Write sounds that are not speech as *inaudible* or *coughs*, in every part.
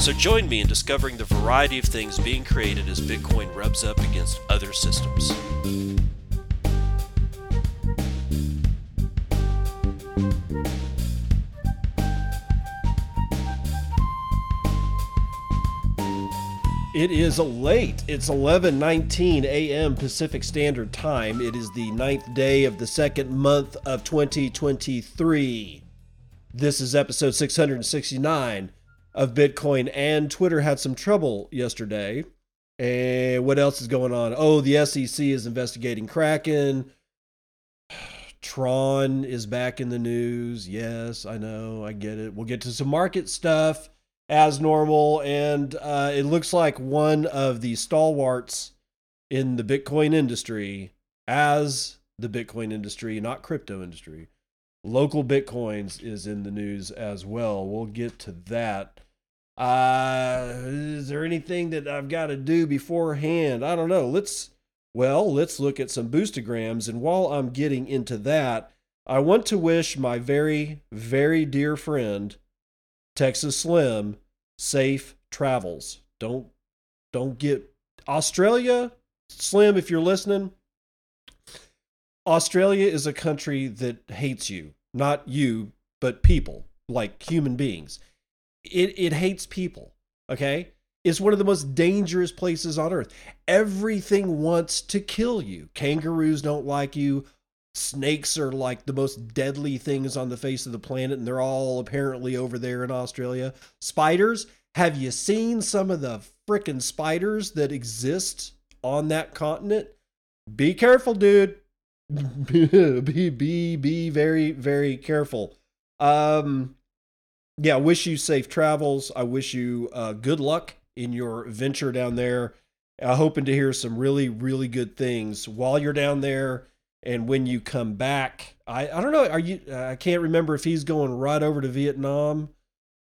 So join me in discovering the variety of things being created as Bitcoin rubs up against other systems. It is late. It's 11:19 a.m. Pacific Standard Time. It is the ninth day of the second month of 2023. This is episode 669 of Bitcoin, and Twitter had some trouble yesterday. And what else is going on? Oh, the SEC is investigating Kraken. *sighs* Tron is back in the news. Yes, I know. I get it. We'll get to some market stuff as normal. And uh, it looks like one of the stalwarts in the Bitcoin industry, as the Bitcoin industry, not crypto industry, LocalBitcoins is in the news as well. We'll get to that. Uh, is there anything that I've got to do beforehand? I don't know. Let's, well, let's look at some boostograms. And while I'm getting into that, I want to wish my very, very dear friend, Texas Slim, safe travels. Don't, don't get Australia, Slim, if you're listening. Australia is a country that hates you, not you, but people, like human beings it, it hates people. Okay. It's one of the most dangerous places on earth. Everything wants to kill you. Kangaroos don't like you. Snakes are like the most deadly things on the face of the planet, and they're all apparently over there in Australia. Spiders, have you seen some of the freaking spiders that exist on that continent? Be careful, dude. *laughs* be be be very very careful. Um yeah, I wish you safe travels. I wish you uh, good luck in your venture down there. I'm hoping to hear some really, really good things while you're down there and when you come back. I, I don't know. Are you? I can't remember if he's going right over to Vietnam.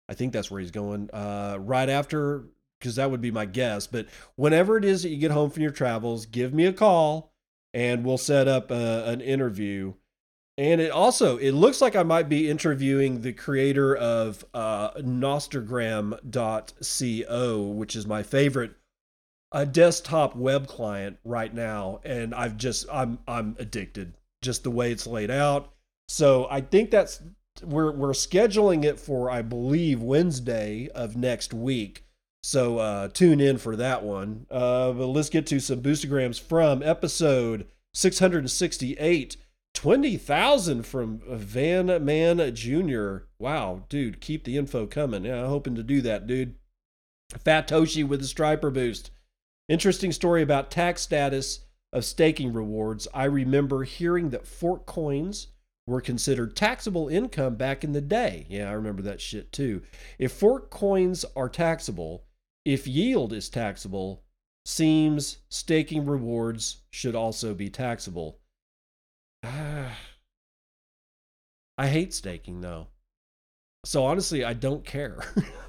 I think that's where he's going. Uh, right after, because that would be my guess. But whenever it is that you get home from your travels, give me a call and we'll set up a, uh, an interview and it also it looks like I might be interviewing the creator of uh, Nostrgram.co, which is my favorite a desktop web client right now, and I've just I'm I'm addicted just the way it's laid out. So I think that's we're we're scheduling it for I believe Wednesday of next week. So uh, tune in for that one. Uh, but let's get to some boostograms from episode 668 20,000 from Van Man Jr. Wow, dude, keep the info coming. Yeah, I'm hoping to do that, dude. Fatoshi with the striper boost. Interesting story about tax status of staking rewards. I remember hearing that fork coins were considered taxable income back in the day. Yeah, I remember that shit too. If fork coins are taxable, if yield is taxable, seems staking rewards should also be taxable. *sighs* I hate staking though. So honestly, I don't care. *laughs*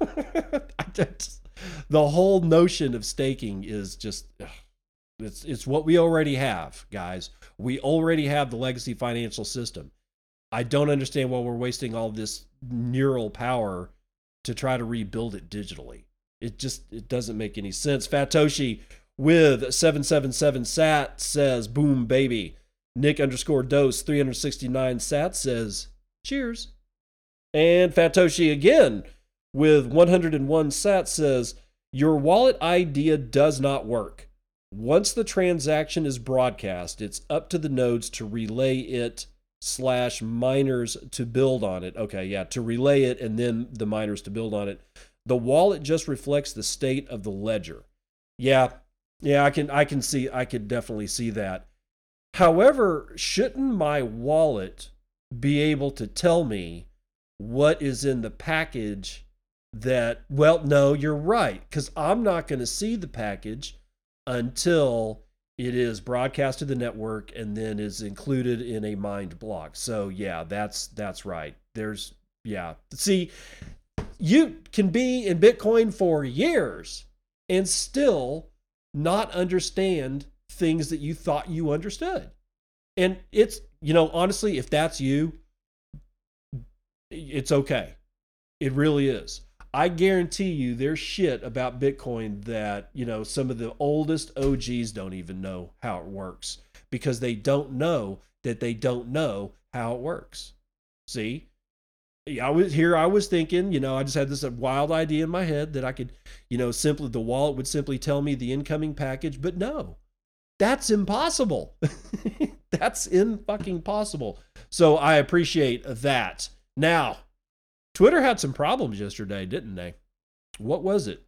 the whole notion of staking is just it's it's what we already have, guys. We already have the legacy financial system. I don't understand why we're wasting all this neural power to try to rebuild it digitally. It just it doesn't make any sense. Fatoshi with 777 sat says boom baby. Nick underscore dose 369 sat says, cheers. And Fatoshi again with 101 sat says, your wallet idea does not work. Once the transaction is broadcast, it's up to the nodes to relay it slash miners to build on it. Okay, yeah, to relay it and then the miners to build on it. The wallet just reflects the state of the ledger. Yeah, yeah, I can I can see I could definitely see that. However, shouldn't my wallet be able to tell me what is in the package that, well, no, you're right, because I'm not going to see the package until it is broadcast to the network and then is included in a mined block. So yeah, that's that's right. There's yeah. See, you can be in Bitcoin for years and still not understand things that you thought you understood. And it's, you know, honestly, if that's you, it's okay. It really is. I guarantee you there's shit about Bitcoin that, you know, some of the oldest OGs don't even know how it works because they don't know that they don't know how it works. See? I was here I was thinking, you know, I just had this wild idea in my head that I could, you know, simply the wallet would simply tell me the incoming package, but no. That's impossible. *laughs* That's in fucking possible. So I appreciate that. Now, Twitter had some problems yesterday, didn't they? What was it?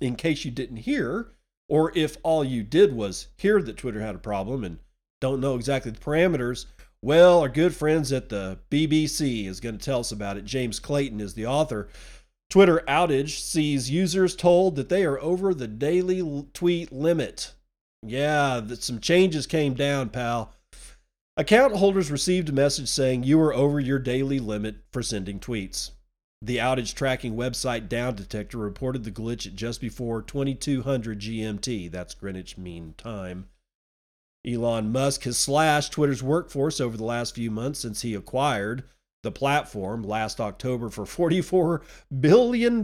In case you didn't hear, or if all you did was hear that Twitter had a problem and don't know exactly the parameters, well, our good friends at the BBC is going to tell us about it. James Clayton is the author. Twitter outage sees users told that they are over the daily tweet limit. Yeah, that some changes came down, pal. Account holders received a message saying you are over your daily limit for sending tweets. The outage tracking website Down Detector reported the glitch at just before 2200 GMT, that's Greenwich Mean Time. Elon Musk has slashed Twitter's workforce over the last few months since he acquired the platform last October for $44 billion.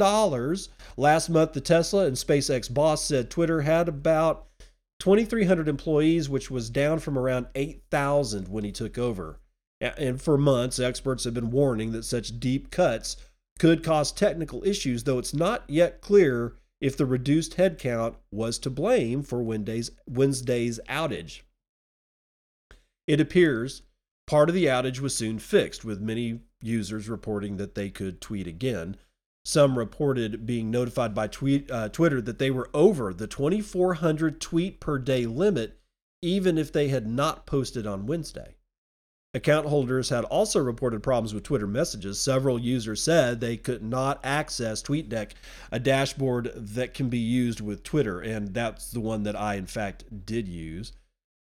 Last month, the Tesla and SpaceX boss said Twitter had about 2,300 employees, which was down from around 8,000 when he took over. And for months, experts have been warning that such deep cuts could cause technical issues, though it's not yet clear if the reduced headcount was to blame for Wednesday's, Wednesday's outage. It appears part of the outage was soon fixed, with many users reporting that they could tweet again. Some reported being notified by tweet, uh, Twitter that they were over the 2,400 tweet per day limit, even if they had not posted on Wednesday. Account holders had also reported problems with Twitter messages. Several users said they could not access TweetDeck, a dashboard that can be used with Twitter, and that's the one that I, in fact, did use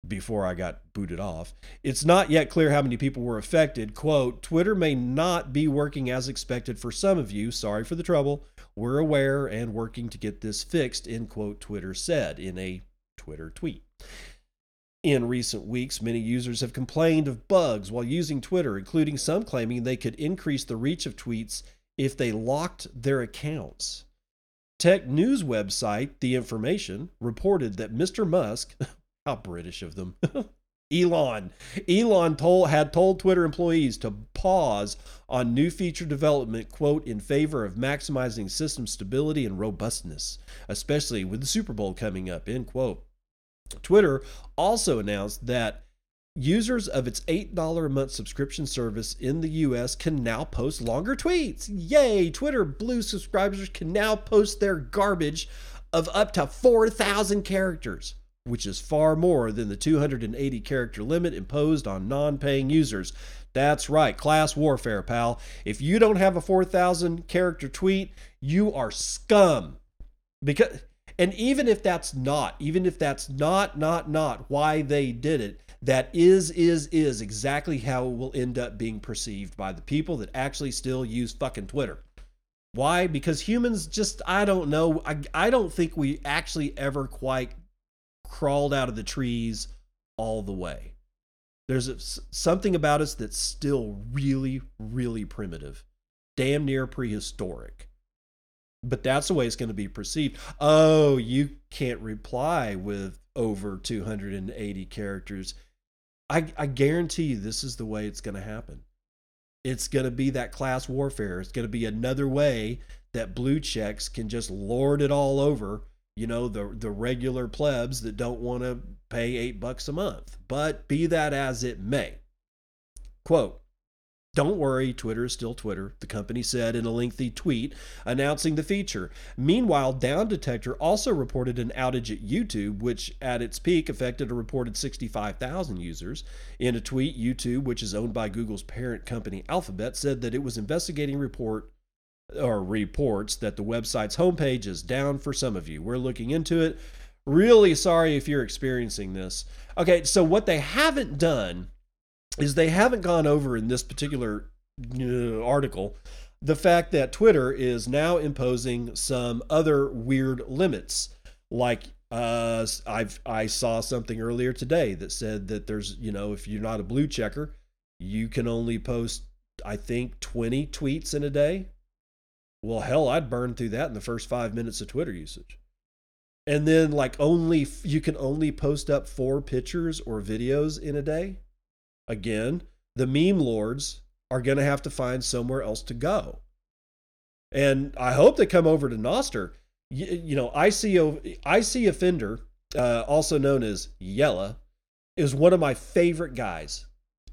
before I got booted off. It's not yet clear how many people were affected. Quote, Twitter may not be working as expected for some of you. Sorry for the trouble. We're aware and working to get this fixed, end quote, Twitter said in a Twitter tweet. In recent weeks, many users have complained of bugs while using Twitter, including some claiming they could increase the reach of tweets if they locked their accounts. Tech news website The Information reported that Mr. Musk how British of them. *laughs* Elon. Elon told had told Twitter employees to pause on new feature development, quote, in favor of maximizing system stability and robustness, especially with the Super Bowl coming up, end quote. Twitter also announced that users of its $8 a month subscription service in the US can now post longer tweets. Yay! Twitter Blue subscribers can now post their garbage of up to 4,000 characters which is far more than the 280 character limit imposed on non paying users. That's right, class warfare, pal. If you don't have a 4,000 character tweet, you are scum. Because and even if that's not, even if that's not not not why they did it, that is is is exactly how it will end up being perceived by the people that actually still use fucking Twitter. Why? Because humans just I don't know. I I don't think we actually ever quite crawled out of the trees all the way. There's a, something about us that's still really, really primitive, damn near prehistoric. But that's the way it's going to be perceived. Oh, you can't reply with over 280 characters. I, I guarantee you this is the way it's going to happen. It's going to be that class warfare. It's going to be another way that blue checks can just lord it all over you know the the regular plebs that don't want to pay 8 bucks a month but be that as it may quote don't worry, Twitter is still Twitter, the company said in a lengthy tweet announcing the feature. Meanwhile, Down Detector also reported an outage at YouTube, which at its peak affected a reported 65,000 users. In a tweet, YouTube, which is owned by Google's parent company Alphabet, said that it was investigating report or reports that the website's homepage is down for some of you. We're looking into it. Really sorry if you're experiencing this. Okay, so what they haven't done is they haven't gone over in this particular uh, article the fact that Twitter is now imposing some other weird limits. Like uh, I've I saw something earlier today that said that there's you know if you're not a blue checker, you can only post I think 20 tweets in a day. Well, hell, I'd burn through that in the first five minutes of Twitter usage. And then like only you can only post up four pictures or videos in a day. Again, the meme lords are going to have to find somewhere else to go. And I hope they come over to Nostr. You, you know, IC, IC Offender, uh, also known as Yella, is one of my favorite guys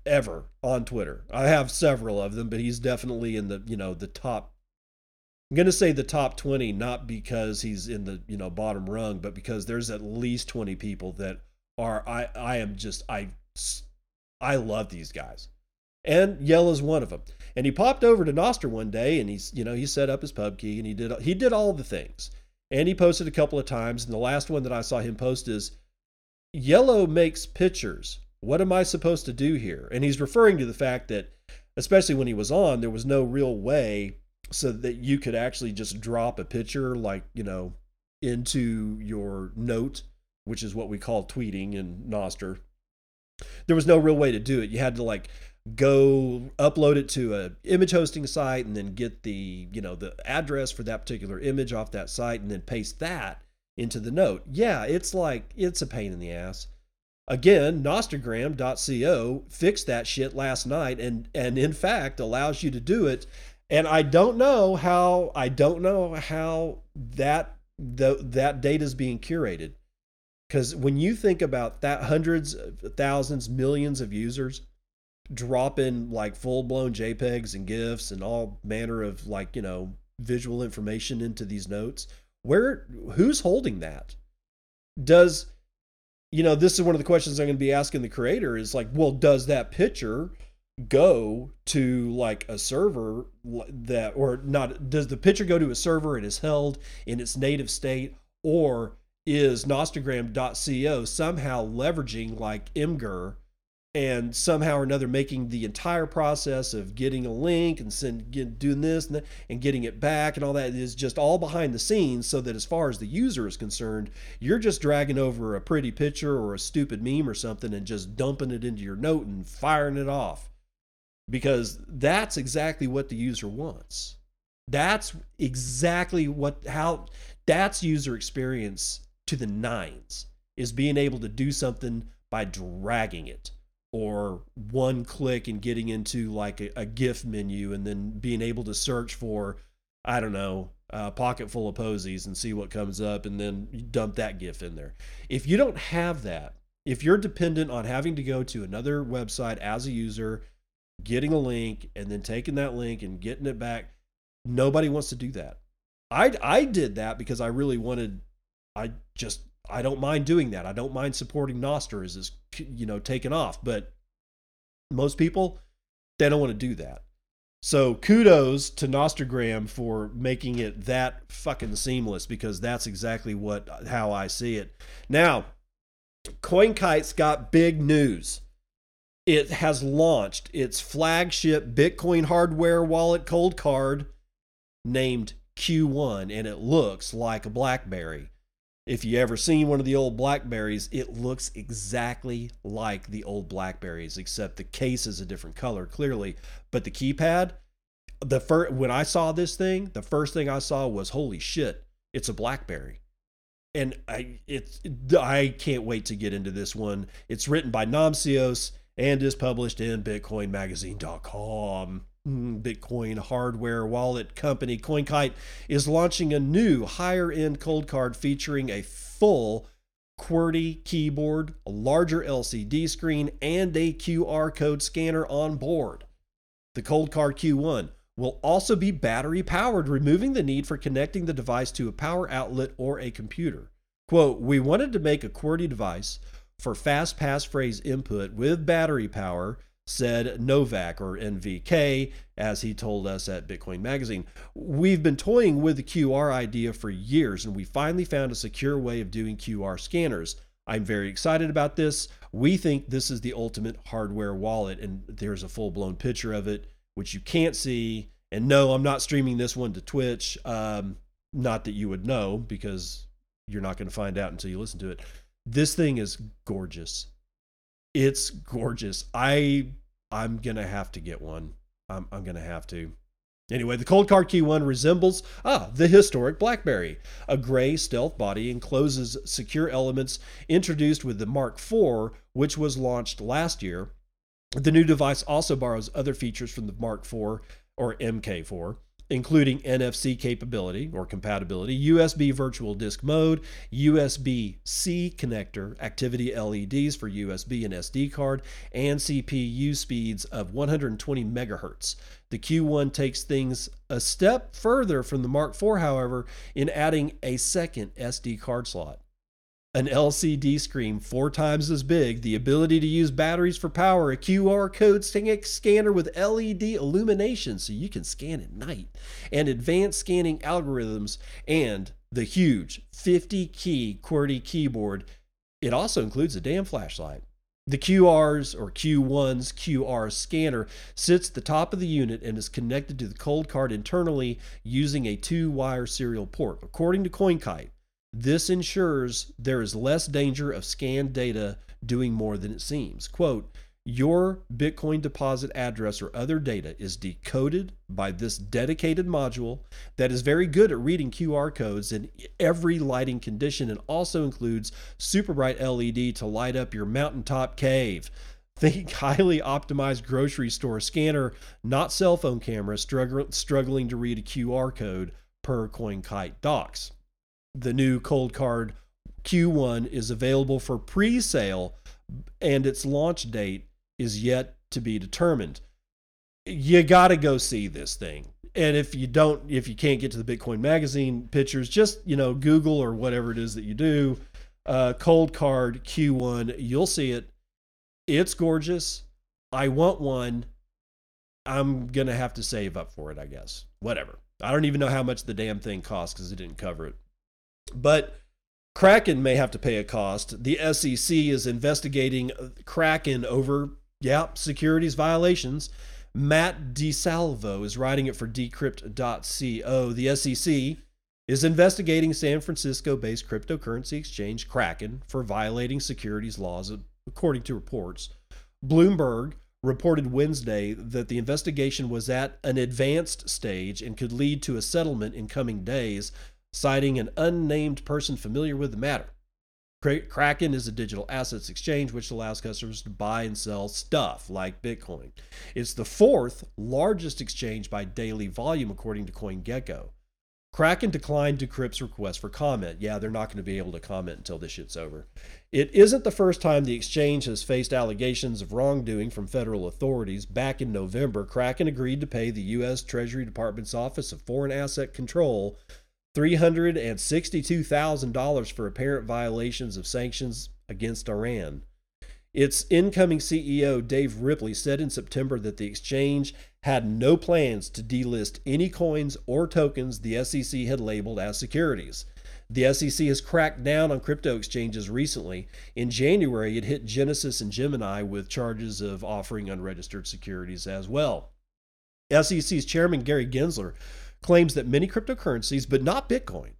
ever on Twitter. I have several of them, but he's definitely in the, you know, the top I'm going to say the top 20 not because he's in the, you know, bottom rung, but because there's at least 20 people that are I I am just I I love these guys and is one of them. And he popped over to Nostr one day, and he's you know he set up his pub key, and he did he did all the things, and he posted a couple of times. And the last one that I saw him post is, "Yellow makes pictures. What am I supposed to do here?" And he's referring to the fact that, especially when he was on, there was no real way so that you could actually just drop a picture like you know into your note, which is what we call tweeting in Nostr. There was no real way to do it. You had to like go upload it to a image hosting site and then get the you know the address for that particular image off that site and then paste that into the note yeah it's like it's a pain in the ass again nostrgram.co fixed that shit last night and and in fact allows you to do it and i don't know how i don't know how that the, that data is being curated because when you think about that hundreds thousands millions of users dropping like full blown JPEGs and GIFs and all manner of like, you know, visual information into these notes. Where who's holding that? Does you know, this is one of the questions I'm going to be asking the creator is like, well, does that picture go to like a server that or not does the picture go to a server and is held in its native state? Or is nostrgram.co somehow leveraging like Imgur and somehow or another making the entire process of getting a link and send, get, doing this and, that, and getting it back and all that is just all behind the scenes so that as far as the user is concerned you're just dragging over a pretty picture or a stupid meme or something and just dumping it into your note and firing it off because that's exactly what the user wants that's exactly what how that's user experience to the nines is being able to do something by dragging it or one click and getting into like a, a GIF menu and then being able to search for, I don't know, a pocket full of posies and see what comes up and then dump that GIF in there. If you don't have that, if you're dependent on having to go to another website as a user, getting a link and then taking that link and getting it back, nobody wants to do that. I I did that because I really wanted I just I don't mind doing that. I don't mind supporting Nostr as is you know taken off, but most people they don't want to do that. So kudos to Nostrgram for making it that fucking seamless because that's exactly what how I see it. Now, CoinKite's got big news. It has launched its flagship Bitcoin hardware wallet Coldcard named Q1 and it looks like a BlackBerry. If you ever seen one of the old Blackberries, it looks exactly like the old Blackberries, except the case is a different color, clearly. But the keypad, the first when I saw this thing, the first thing I saw was holy shit, it's a BlackBerry. And I it's I can't wait to get into this one. It's written by Namcios and is published in bitcoinmagazine.com. Mm, Bitcoin hardware wallet company CoinKite is launching a new higher end Coldcard featuring a full QWERTY keyboard, a larger LCD screen, and a QR code scanner on board. The Coldcard Q1 will also be battery powered, removing the need for connecting the device to a power outlet or a computer. Quote, we wanted to make a QWERTY device for fast passphrase input with battery power said Novak or NVK, as he told us at Bitcoin Magazine. We've been toying with the QR idea for years, and we finally found a secure way of doing QR scanners. I'm very excited about this. We think this is the ultimate hardware wallet, and there's a full blown picture of it, which you can't see. And no, I'm not streaming this one to Twitch. Um, not that you would know because you're not going to find out until you listen to it. This thing is gorgeous. It's gorgeous. I I'm gonna have to get one. I'm I'm gonna have to. Anyway, the Coldcard Q1 resembles ah the historic BlackBerry, a gray stealth body encloses secure elements introduced with the Mark IV, which was launched last year. The new device also borrows other features from the Mark IV or MK4 including NFC capability or compatibility, USB virtual disk mode, USB C connector, activity LEDs for USB and SD card, and CPU speeds of 120 megahertz. The Q1 takes things a step further from the Mark IV, however, in adding a second SD card slot an LCD screen four times as big, the ability to use batteries for power, a QR code scanner with LED illumination so you can scan at night, and advanced scanning algorithms, and the huge 50 key QWERTY keyboard. It also includes a damn flashlight. The QR's or Q1's QR scanner sits at the top of the unit and is connected to the Coldcard internally using a two wire serial port. According to CoinKite, this ensures there is less danger of scanned data doing more than it seems. Quote, your Bitcoin deposit address or other data is decoded by this dedicated module that is very good at reading QR codes in every lighting condition and also includes super bright LED to light up your mountaintop cave. Think highly optimized grocery store scanner, not cell phone camera, struggling to read a QR code per CoinKite docs the new Coldcard Q1 is available for pre sale and its launch date is yet to be determined. You got to go see this thing. And if you don't, if you can't get to the Bitcoin Magazine pictures, just, you know, Google or whatever it is that you do, uh, Coldcard Q1, you'll see it. It's gorgeous. I want one. I'm going to have to save up for it, I guess. Whatever. I don't even know how much the damn thing costs because it didn't cover it. But Kraken may have to pay a cost. The SEC is investigating Kraken over, yeah, securities violations. Mat Di Salvo is writing it for decrypt.co. The SEC is investigating San Francisco based cryptocurrency exchange Kraken for violating securities laws, according to reports. Bloomberg reported Wednesday that the investigation was at an advanced stage and could lead to a settlement in coming days citing an unnamed person familiar with the matter. Kraken is a digital assets exchange which allows customers to buy and sell stuff like Bitcoin. It's the fourth largest exchange by daily volume, according to CoinGecko. Kraken declined Decrypt's request for comment. Yeah, they're not going to be able to comment until this shit's over. It isn't the first time the exchange has faced allegations of wrongdoing from federal authorities. Back in November, Kraken agreed to pay the U.S. Treasury Department's Office of Foreign Asset Control $362,000 for apparent violations of sanctions against Iran. Its incoming CEO, Dave Ripley, said in September that the exchange had no plans to delist any coins or tokens the SEC had labeled as securities. The SEC has cracked down on crypto exchanges recently. In January, it hit Genesis and Gemini with charges of offering unregistered securities as well. SEC's chairman, Gary Gensler, claims that many cryptocurrencies, but not Bitcoin,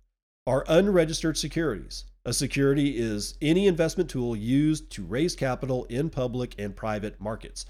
are unregistered securities. A security is any investment tool used to raise capital in public and private markets.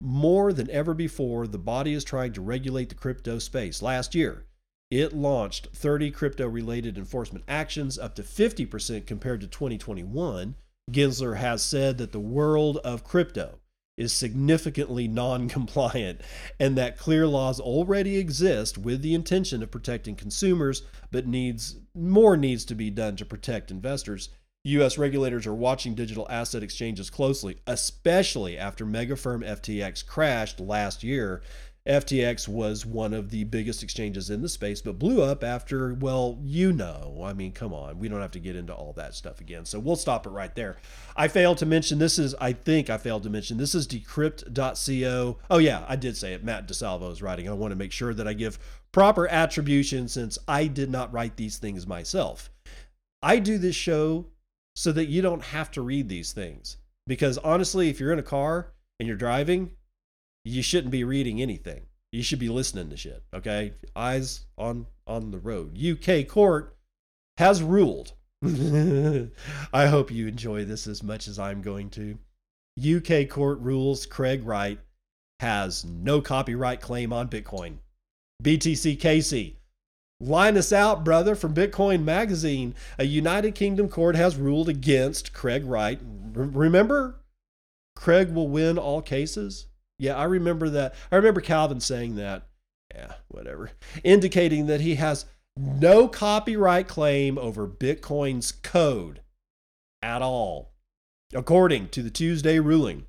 More than ever before, the body is trying to regulate the crypto space. Last year, it launched 30 crypto related enforcement actions, up to 50% compared to 2021. Gensler has said that the world of crypto is significantly non compliant and that clear laws already exist with the intention of protecting consumers, but needs more needs to be done to protect investors. US regulators are watching digital asset exchanges closely, especially after mega firm FTX crashed last year. FTX was one of the biggest exchanges in the space, but blew up after, well, you know. I mean, come on. We don't have to get into all that stuff again. So we'll stop it right there. I failed to mention this is, I think I failed to mention this is decrypt.co. Oh, yeah, I did say it. Mat Di Salvo is writing. I want to make sure that I give proper attribution since I did not write these things myself. I do this show so that you don't have to read these things. Because honestly, if you're in a car and you're driving, you shouldn't be reading anything. You should be listening to shit. Okay, eyes on on the road. UK court has ruled. *laughs* I hope you enjoy this as much as I'm going to. UK court rules Craig Wright has no copyright claim on Bitcoin. BTC Casey, line us out, brother, from Bitcoin Magazine. A United Kingdom court has ruled against Craig Wright. remember, Craig will win all cases. Yeah, I remember that. I remember Calvin saying that. Yeah, whatever. Indicating that he has no copyright claim over Bitcoin's code at all. According to the Tuesday ruling,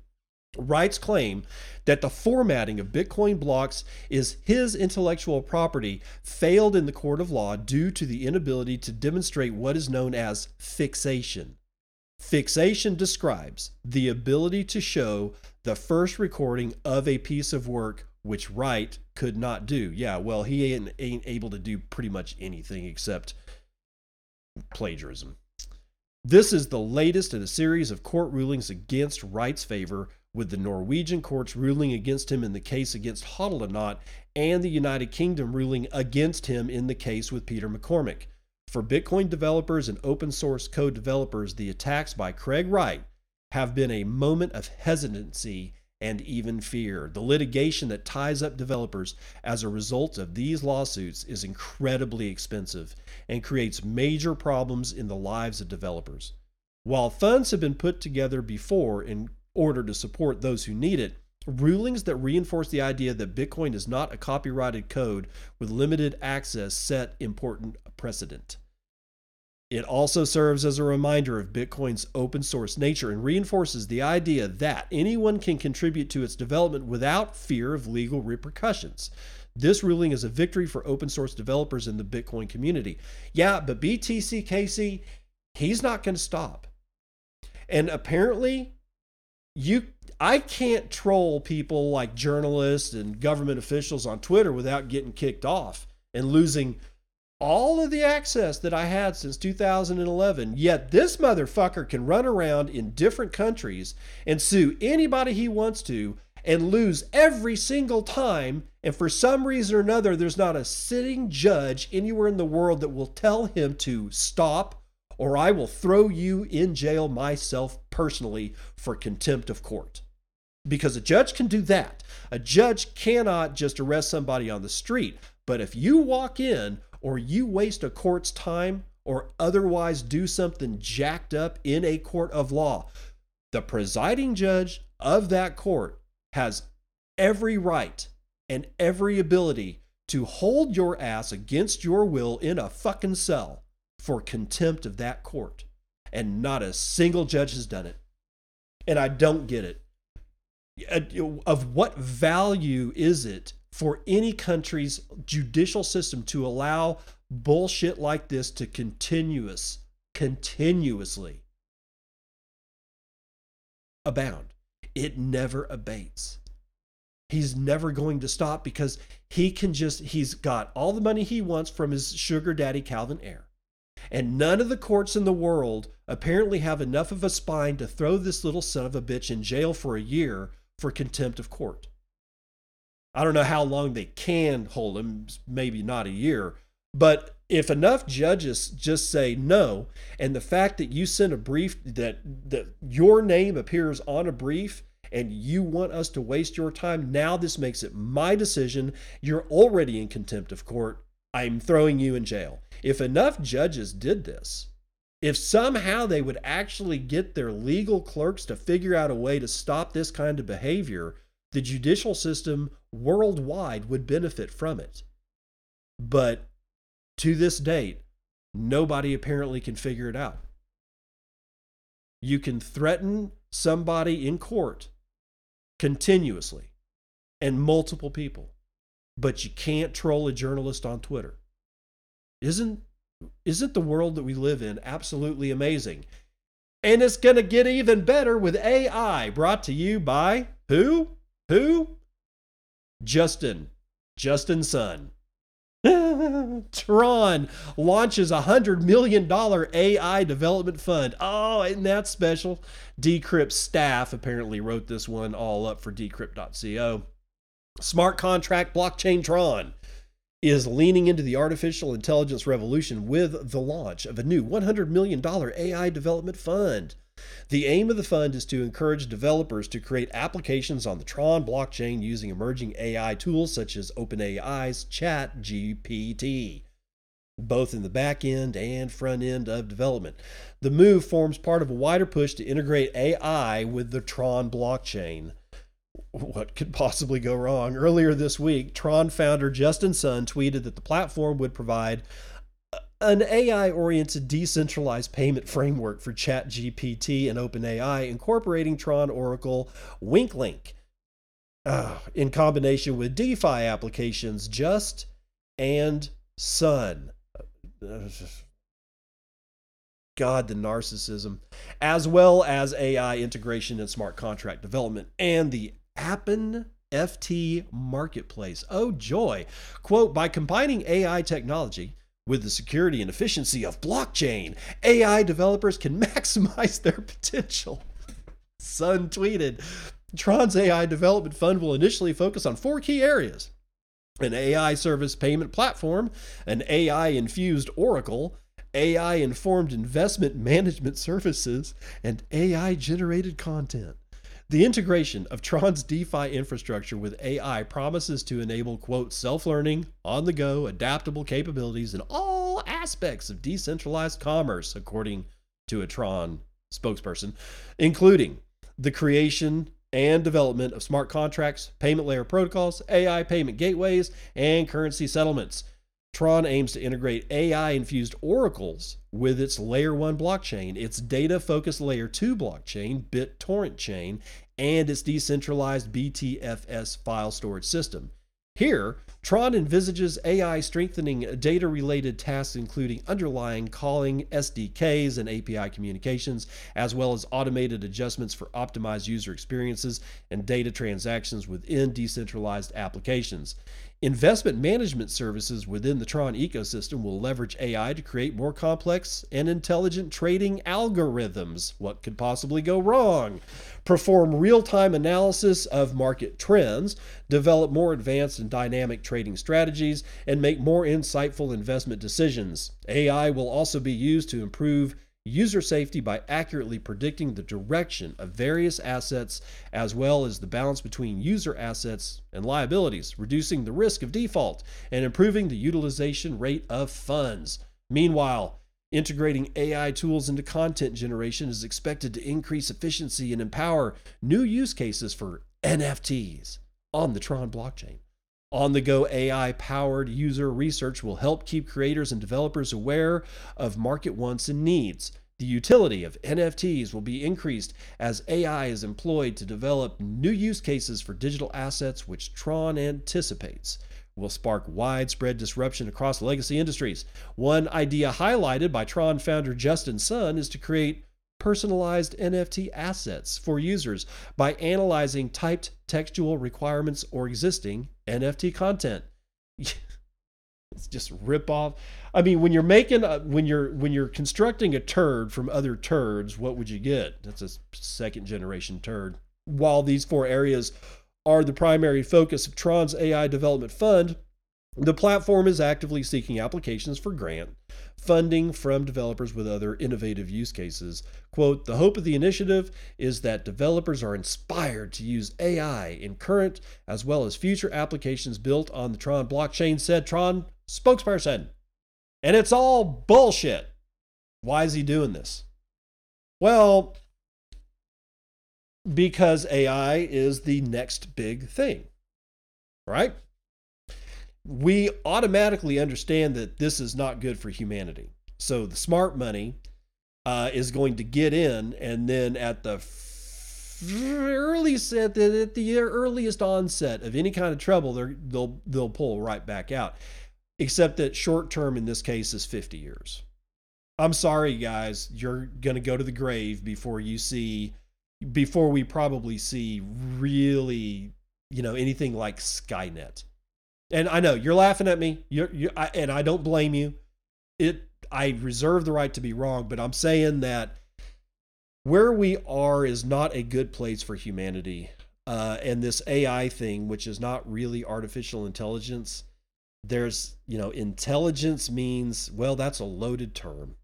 Wright's claim that the formatting of Bitcoin blocks is his intellectual property failed in the court of law due to the inability to demonstrate what is known as fixation. Fixation describes the ability to show the first recording of a piece of work which Wright could not do. Yeah, well, he ain't, ain't able to do pretty much anything except plagiarism. This is the latest in a series of court rulings against Wright's favor, with the Norwegian courts ruling against him in the case against Hodlonaut and the United Kingdom ruling against him in the case with Peter McCormack. For Bitcoin developers and open source code developers, the attacks by Craig Wright have been a moment of hesitancy and even fear. The litigation that ties up developers as a result of these lawsuits is incredibly expensive and creates major problems in the lives of developers. While funds have been put together before in order to support those who need it, rulings that reinforce the idea that Bitcoin is not a copyrighted code with limited access set important precedent. It also serves as a reminder of Bitcoin's open source nature and reinforces the idea that anyone can contribute to its development without fear of legal repercussions. This ruling is a victory for open source developers in the Bitcoin community. Yeah, but BTC Casey, he's not going to stop. And apparently, you I can't troll people like journalists and government officials on Twitter without getting kicked off and losing all of the access that I had since 2011. Yet this motherfucker can run around in different countries and sue anybody he wants to and lose every single time. And for some reason or another, there's not a sitting judge anywhere in the world that will tell him to stop or I will throw you in jail myself personally for contempt of court. Because a judge can do that. A judge cannot just arrest somebody on the street. But if you walk in or you waste a court's time or otherwise do something jacked up in a court of law, the presiding judge of that court has every right and every ability to hold your ass against your will in a fucking cell for contempt of that court. And not a single judge has done it. And I don't get it. Uh, of what value is it for any country's judicial system to allow bullshit like this to continuous continuously abound? It never abates. He's never going to stop because he can just he's got all the money he wants from his sugar daddy calvin ayre and none of the courts in the world apparently have enough of a spine to throw this little son of a bitch in jail for a year for contempt of court I don't know how long they can hold him, maybe not a year. But if enough judges just say no, and the fact that you sent a brief that, that your name appears on a brief and you want us to waste your time, now this makes it my decision. You're already in contempt of court. I'm throwing you in jail. If enough judges did this, if somehow they would actually get their legal clerks to figure out a way to stop this kind of behavior, the judicial system worldwide would benefit from it. But to this date, nobody apparently can figure it out. You can threaten somebody in court continuously and multiple people. but you can't troll a journalist on Twitter. Isn't isn't the world that we live in absolutely amazing? And it's going to get even better with AI brought to you by who? Who? Justin. Justin Sun. *laughs* Tron launches a $100 million AI development fund. Oh, isn't that special? Decrypt staff apparently wrote this one all up for decrypt.co. Smart contract blockchain Tron is leaning into the artificial intelligence revolution with the launch of a new $100 million AI development fund. The aim of the fund is to encourage developers to create applications on the Tron blockchain using emerging AI tools such as OpenAI's ChatGPT, both in the back end and front end of development. The move forms part of a wider push to integrate AI with the Tron blockchain what could possibly go wrong? Earlier this week, Tron founder Justin Sun tweeted that the platform would provide an AI oriented decentralized payment framework for ChatGPT and OpenAI, incorporating Tron Oracle WinkLink uh, in combination with DeFi applications Just and Sun. God, the narcissism, as well as AI integration and smart contract development, and the Appen FT Marketplace. Oh, joy. Quote By combining AI technology, with the security and efficiency of blockchain, AI developers can *laughs* maximize their potential. Sun tweeted Tron's AI development fund will initially focus on four key areas an AI service payment platform, an AI infused Oracle, AI informed investment management services, and AI generated content. The integration of Tron's DeFi infrastructure with AI promises to enable, quote, self learning, on the go, adaptable capabilities in all aspects of decentralized commerce, according to a Tron spokesperson, including the creation and development of smart contracts, payment layer protocols, AI payment gateways, and currency settlements. Tron aims to integrate AI infused oracles with its layer 1 blockchain, its data focused layer 2 blockchain, BitTorrent chain, and its decentralized BTFS file storage system. Here, Tron envisages AI strengthening data related tasks, including underlying calling SDKs and API communications, as well as automated adjustments for optimized user experiences and data transactions within decentralized applications. Investment management services within the Tron ecosystem will leverage AI to create more complex and intelligent trading algorithms. What could possibly go wrong? Perform real time analysis of market trends, develop more advanced and dynamic trading strategies, and make more insightful investment decisions. AI will also be used to improve user safety by accurately predicting the direction of various assets as well as the balance between user assets and liabilities, reducing the risk of default and improving the utilization rate of funds. Meanwhile, integrating AI tools into content generation is expected to increase efficiency and empower new use cases for NFTs on the Tron blockchain. On the go AI powered user research will help keep creators and developers aware of market wants and needs. The utility of NFTs will be increased as AI is employed to develop new use cases for digital assets, which Tron anticipates will spark widespread disruption across legacy industries. One idea highlighted by Tron founder Justin Sun is to create personalized NFT assets for users by analyzing typed textual requirements or existing NFT content. *laughs* it's just rip off. I mean, when you're making a, when you're when you're constructing a turd from other turds, what would you get? That's a second generation turd. While these four areas are the primary focus of Tron's AI development fund, the platform is actively seeking applications for grant funding from developers with other innovative use cases. Quote The hope of the initiative is that developers are inspired to use AI in current as well as future applications built on the Tron blockchain, said Tron spokesperson. And it's all bullshit. Why is he doing this? Well, because AI is the next big thing, right? We automatically understand that this is not good for humanity. So the smart money uh, is going to get in, and then at the said at the earliest onset of any kind of trouble, they'll they'll pull right back out. Except that short term in this case is 50 years. I'm sorry, guys. You're gonna go to the grave before you see, before we probably see really, you know, anything like Skynet. And I know you're laughing at me. You're, you and I don't blame you. It. I reserve the right to be wrong, but I'm saying that where we are is not a good place for humanity. Uh, and this AI thing, which is not really artificial intelligence, there's, you know, intelligence means, well, that's a loaded term.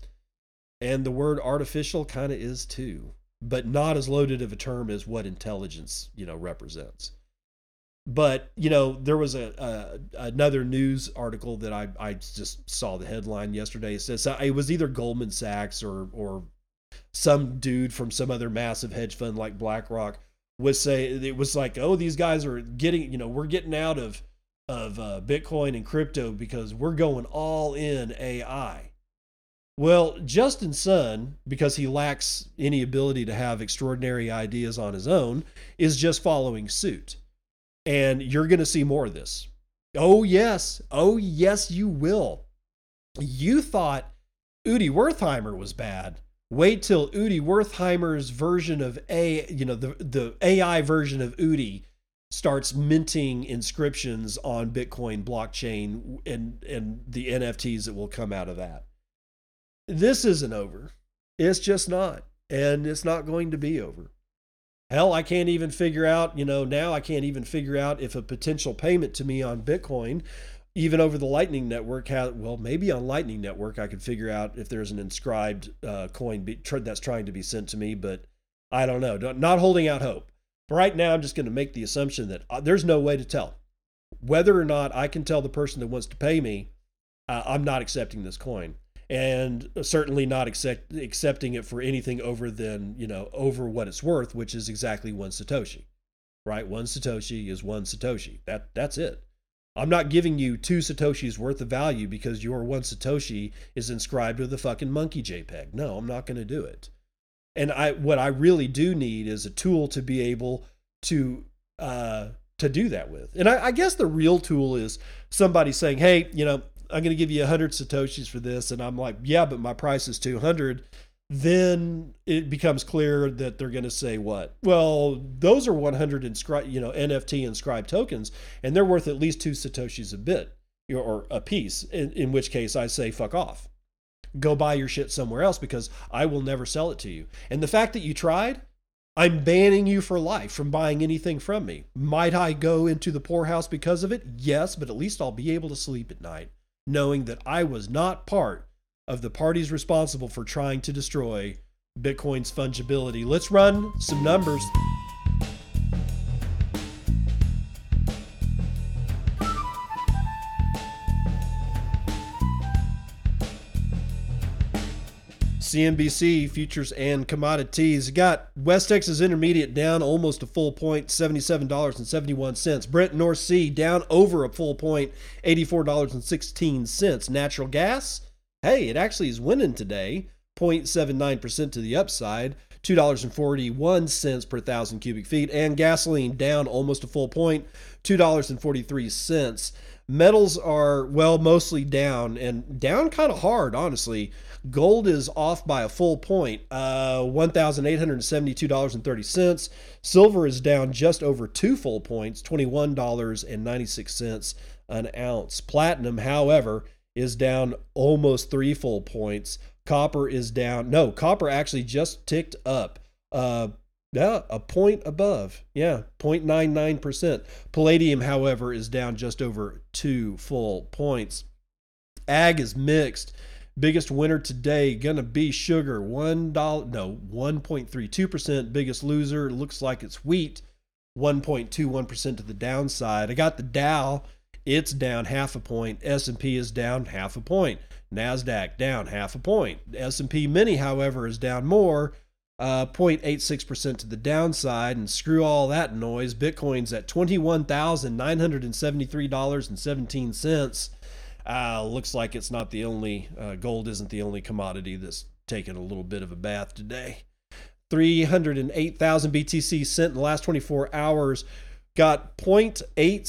And the word artificial kind of is too, but not as loaded of a term as what intelligence, you know, represents. But, you know, there was a, a another news article that I, I just saw the headline yesterday. It says uh, it was either Goldman Sachs or, or some dude from some other massive hedge fund like BlackRock was say it was like, oh, these guys are getting, you know, we're getting out of of uh, Bitcoin and crypto because we're going all in AI. Well, Justin Sun, because he lacks any ability to have extraordinary ideas on his own, is just following suit. And you're going to see more of this. Oh, yes. Oh, yes, you will. You thought Udi Wertheimer was bad wait till Udi Wertheimer's version of A, you know, the, the AI version of Udi starts minting inscriptions on Bitcoin blockchain and, and the NFTs that will come out of that. This isn't over. It's just not. And it's not going to be over. Hell, I can't even figure out, you know, now I can't even figure out if a potential payment to me on Bitcoin even over the Lightning Network, how, well, maybe on Lightning Network, I could figure out if there's an inscribed uh, coin be, that's trying to be sent to me, but I don't know. Not holding out hope. But right now, I'm just going to make the assumption that uh, there's no way to tell whether or not I can tell the person that wants to pay me, uh, I'm not accepting this coin, and certainly not accept, accepting it for anything over than you know over what it's worth, which is exactly one satoshi. Right, one satoshi is one satoshi. That that's it. I'm not giving you two Satoshis worth of value because your one Satoshi is inscribed with a fucking monkey JPEG. No, I'm not going to do it. And I, what I really do need is a tool to be able to, uh, to do that with. And I, I guess the real tool is somebody saying, Hey, you know, I'm going to give you a hundred Satoshis for this. And I'm like, yeah, but my price is 200 then it becomes clear that they're going to say what? Well, those are 100 inscribed, you know, NFT inscribed tokens, and they're worth at least two satoshis a bit or a piece. In, in which case, I say fuck off. Go buy your shit somewhere else because I will never sell it to you. And the fact that you tried, I'm banning you for life from buying anything from me. Might I go into the poorhouse because of it? Yes, but at least I'll be able to sleep at night knowing that I was not part of the parties responsible for trying to destroy Bitcoin's fungibility. Let's run some numbers. CNBC futures and commodities. got West Texas Intermediate down almost a full point, $77.71. Brent North Sea down over a full point, $84.16. Natural gas hey, it actually is winning today, 0.79% to the upside, $2.41 per thousand cubic feet, and gasoline down almost a full point, $2.43. Metals are, well, mostly down and down kind of hard, honestly. Gold is off by a full point, uh, $1,872.30. Silver is down just over two full points, $21.96 an ounce. Platinum, however, is down almost three full points. Copper is down. No, copper actually just ticked up. Uh, yeah, a point above. Yeah, 0.99%. Palladium, however, is down just over two full points. Ag is mixed. Biggest winner today gonna be sugar. One dollar, no, 1.32%. Biggest loser looks like it's wheat. 1.21% to the downside. I got the Dow it's down half a point. S&P is down half a point. Nasdaq down half a point. S&P Mini, however, is down more, uh, 0.86% to the downside. And screw all that noise. Bitcoin's at $21,973.17. Uh, looks like it's not the only, uh, gold isn't the only commodity that's taken a little bit of a bath today. 308,000 BTC sent in the last 24 hours got 0.86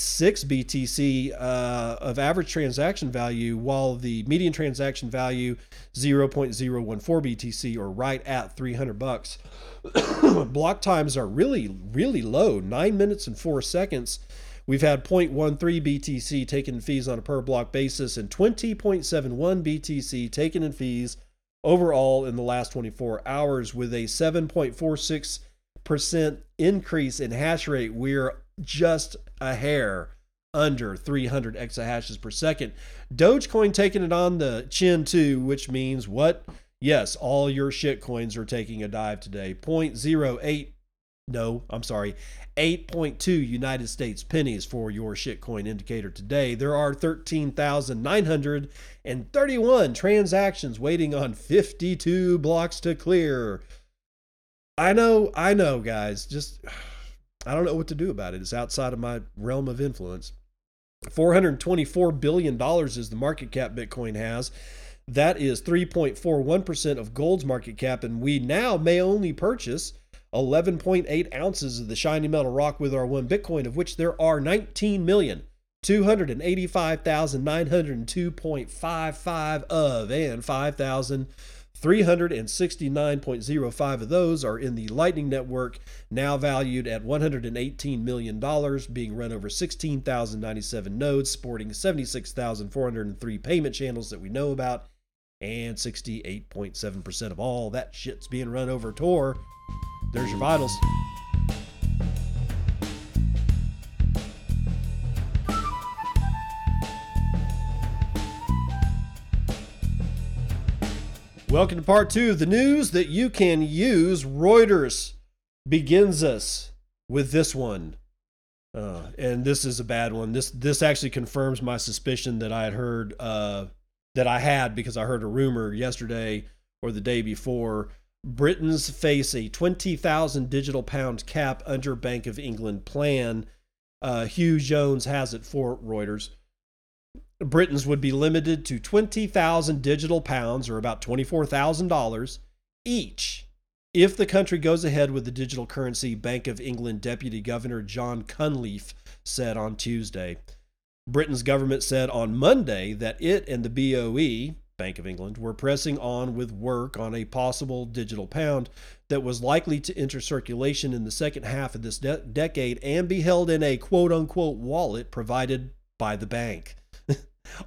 BTC uh, of average transaction value, while the median transaction value 0.014 BTC, or right at 300 bucks. *coughs* Block times are really, really low, nine minutes and four seconds. We've had 0.13 BTC taken in fees on a per block basis and 20.71 BTC taken in fees overall in the last 24 hours, with a 7.46% increase in hash rate. We're just a hair under 300 exahashes per second. Dogecoin taking it on the chin too, which means what? Yes, all your shit coins are taking a dive today. 0.08, no, I'm sorry, 8.2 United States pennies for your shitcoin indicator today. There are 13,931 transactions waiting on 52 blocks to clear. I know, I know, guys. Just I don't know what to do about it. It's outside of my realm of influence. $424 billion is the market cap Bitcoin has. That is 3.41% of gold's market cap, and we now may only purchase 11.8 ounces of the shiny metal rock with our one Bitcoin, of which there are 19 million. 285,902.55 of and 5,000 369.05 of those are in the Lightning Network, now valued at $118 million, being run over 16,097 nodes, sporting 76,403 payment channels that we know about, and 68.7% of all that shit's being run over Tor. There's your vitals. Welcome to part two the news that you can use. Reuters begins us with this one. Uh, and this is a bad one. This this actually confirms my suspicion that I had heard uh, that I had because I heard a rumor yesterday or the day before. Britons face a twenty thousand digital pound cap under Bank of England plan. Uh, Huw Jones has it for Reuters. Britons would be limited to 20,000 digital pounds, or about $24,000 each, if the country goes ahead with the digital currency, Bank of England Deputy Governor John Cunliffe said on Tuesday. Britain's government said on Monday that it and the BOE, Bank of England, were pressing on with work on a possible digital pound that was likely to enter circulation in the second half of this de- decade and be held in a quote unquote wallet provided by the bank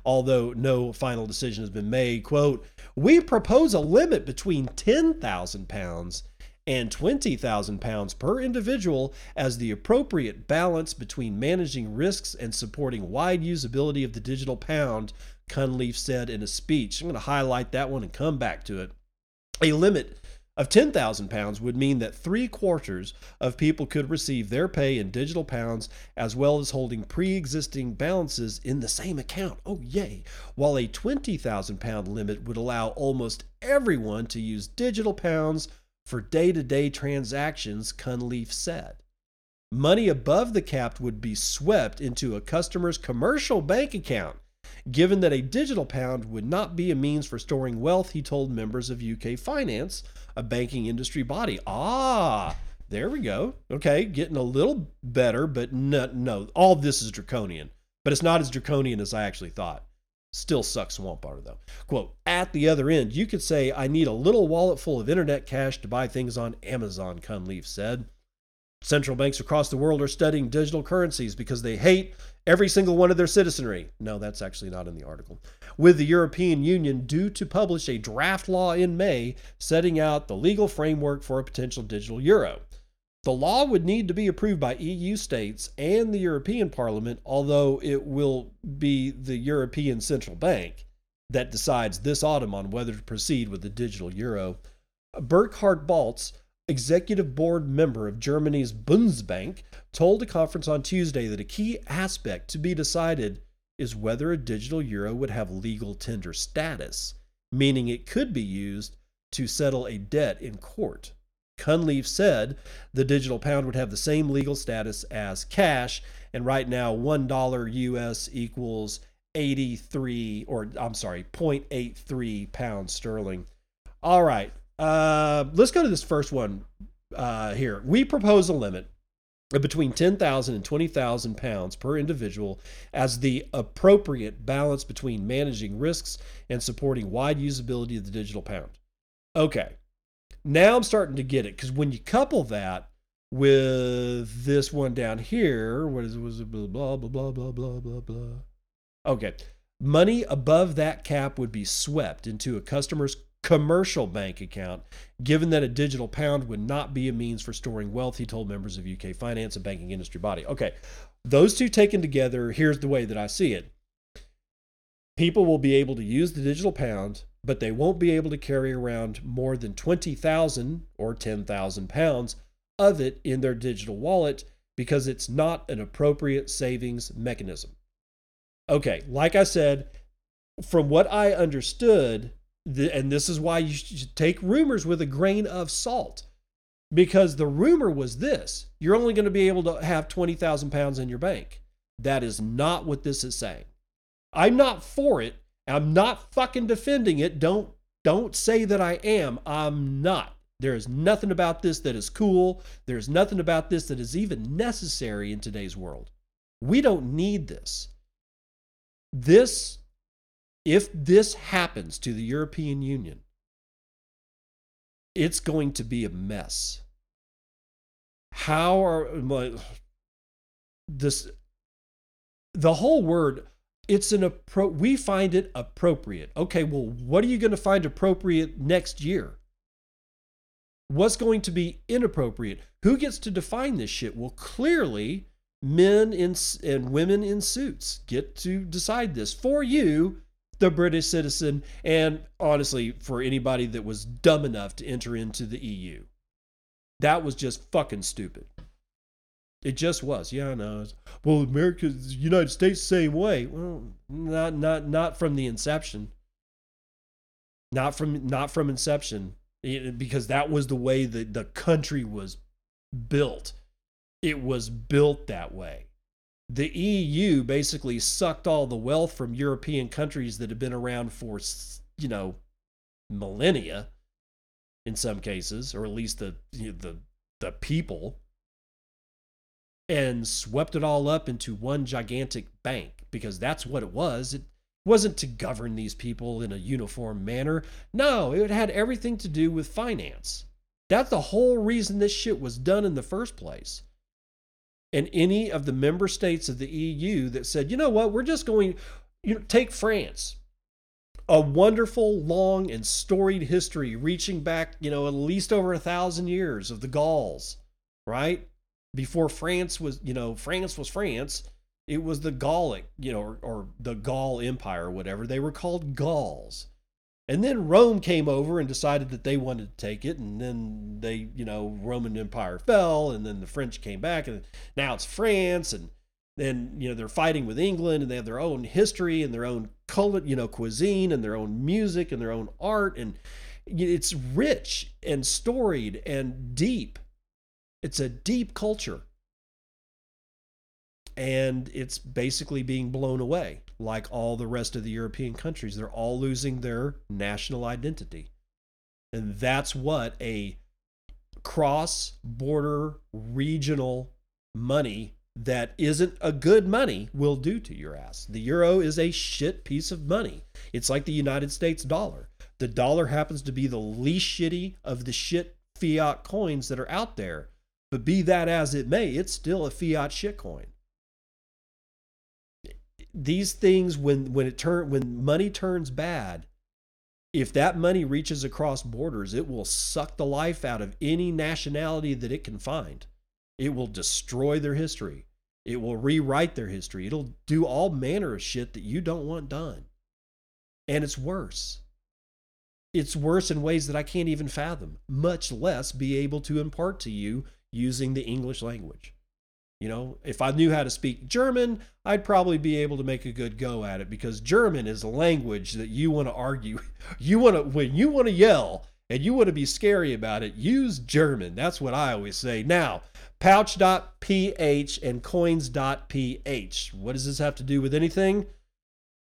although no final decision has been made. Quote, we propose a limit between 10,000 pounds and 20,000 pounds per individual as the appropriate balance between managing risks and supporting wide usability of the digital pound, Cunliffe said in a speech. I'm going to highlight that one and come back to it. A limit of 10,000 pounds would mean that three quarters of people could receive their pay in digital pounds as well as holding pre existing balances in the same account. Oh, yay! While a 20,000 pound limit would allow almost everyone to use digital pounds for day to day transactions, Cunliffe said. Money above the cap would be swept into a customer's commercial bank account Given that a digital pound would not be a means for storing wealth, he told members of UK Finance, a banking industry body. Ah, there we go. Okay, getting a little better, but no, no, all this is draconian. But it's not as draconian as I actually thought. Still sucks swamp water though. Quote, at the other end, you could say, I need a little wallet full of internet cash to buy things on Amazon, Cunliffe said. Central banks across the world are studying digital currencies because they hate every single one of their citizenry. No, that's actually not in the article. With the European Union due to publish a draft law in May setting out the legal framework for a potential digital euro. The law would need to be approved by EU states and the European Parliament, although it will be the European Central Bank that decides this autumn on whether to proceed with the digital euro. Burkhard Balz, executive board member of Germany's Bundesbank, told a conference on Tuesday that a key aspect to be decided is whether a digital euro would have legal tender status, meaning it could be used to settle a debt in court. Cunliffe said the digital pound would have the same legal status as cash, and right now $1 US equals 83 or I'm sorry, 0.83 pounds sterling. All right, uh, let's go to this first one. uh, here. We propose a limit of between 10,000 and 20,000 pounds per individual as the appropriate balance between managing risks and supporting wide usability of the digital pound. Okay. Now I'm starting to get it because when you couple that with this one down here, what is it? Was it blah blah blah blah blah blah blah? Okay. Money above that cap would be swept into a customer's commercial bank account, given that a digital pound would not be a means for storing wealth, he told members of UK finance and banking industry body. Okay, those two taken together, here's the way that I see it. People will be able to use the digital pound, but they won't be able to carry around more than 20,000 or 10,000 pounds of it in their digital wallet because it's not an appropriate savings mechanism. Okay, like I said, from what I understood, the, and this is why you should take rumors with a grain of salt, because the rumor was this you're only going to be able to have 20,000 pounds in your bank. That is not what this is saying. I'm not for it. I'm not fucking defending it. Don't don't say that I am. I'm not. There is nothing about this that is cool. There's nothing about this that is even necessary in today's world. We don't need this. This, if this happens to the European Union, it's going to be a mess. How are this? The whole word, it's an appro. We find it appropriate. Okay, well, what are you going to find appropriate next year? What's going to be inappropriate? Who gets to define this shit? Well, clearly, men in, and women in suits get to decide this for you, the British citizen, and honestly, for anybody that was dumb enough to enter into the EU. That was just fucking stupid. It just was. Yeah, I know. Well, America, United States, same way. Well, not not not from the inception. Not from not from inception, because that was the way that the country was built it was built that way. The EU basically sucked all the wealth from European countries that have been around for, you know, millennia in some cases, or at least the you know, the the people and swept it all up into one gigantic bank because that's what it was. It wasn't to govern these people in a uniform manner. No, it had everything to do with finance. That's the whole reason this shit was done in the first place and any of the member states of the EU that said, you know what, we're just going, you know, take France, a wonderful, long, and storied history reaching back, you know, at least over a thousand years of the Gauls, right? Before France was, you know, France was France, it was the Gallic, you know, or, or the Gaul Empire or whatever. They were called Gauls. And then Rome came over and decided that they wanted to take it. And then they, you know, Roman Empire fell. And then the French came back. And now it's France. And then, you know, they're fighting with England and they have their own history and their own color, you know, cuisine and their own music and their own art. And it's rich and storied and deep. It's a deep culture. And it's basically being blown away like all the rest of the European countries. They're all losing their national identity. And that's what a cross border regional money that isn't a good money will do to your ass. The euro is a shit piece of money. It's like the United States dollar. The dollar happens to be the least shitty of the shit fiat coins that are out there. But be that as it may, it's still a fiat shit coin these things when when it turn when money turns bad if that money reaches across borders it will suck the life out of any nationality that it can find. It will destroy their history. It will rewrite their history. It'll do all manner of shit that you don't want done. And it's worse. It's worse in ways that i can't even fathom much less be able to impart to you using the english language you know, if I knew how to speak German, I'd probably be able to make a good go at it because German is a language that you want to argue. *laughs* You want to, when you want to yell and you want to be scary about it, use German. That's what I always say. Now, pouch.ph and coins.ph. What does this have to do with anything?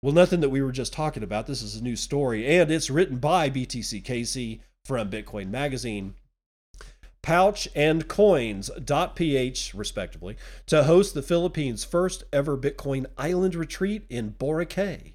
Well, nothing that we were just talking about. This is a new story, and it's written by BTC Casey from Bitcoin Magazine. Pouch and Coins.ph, respectively, to host the Philippines' first ever Bitcoin Island retreat in Boracay.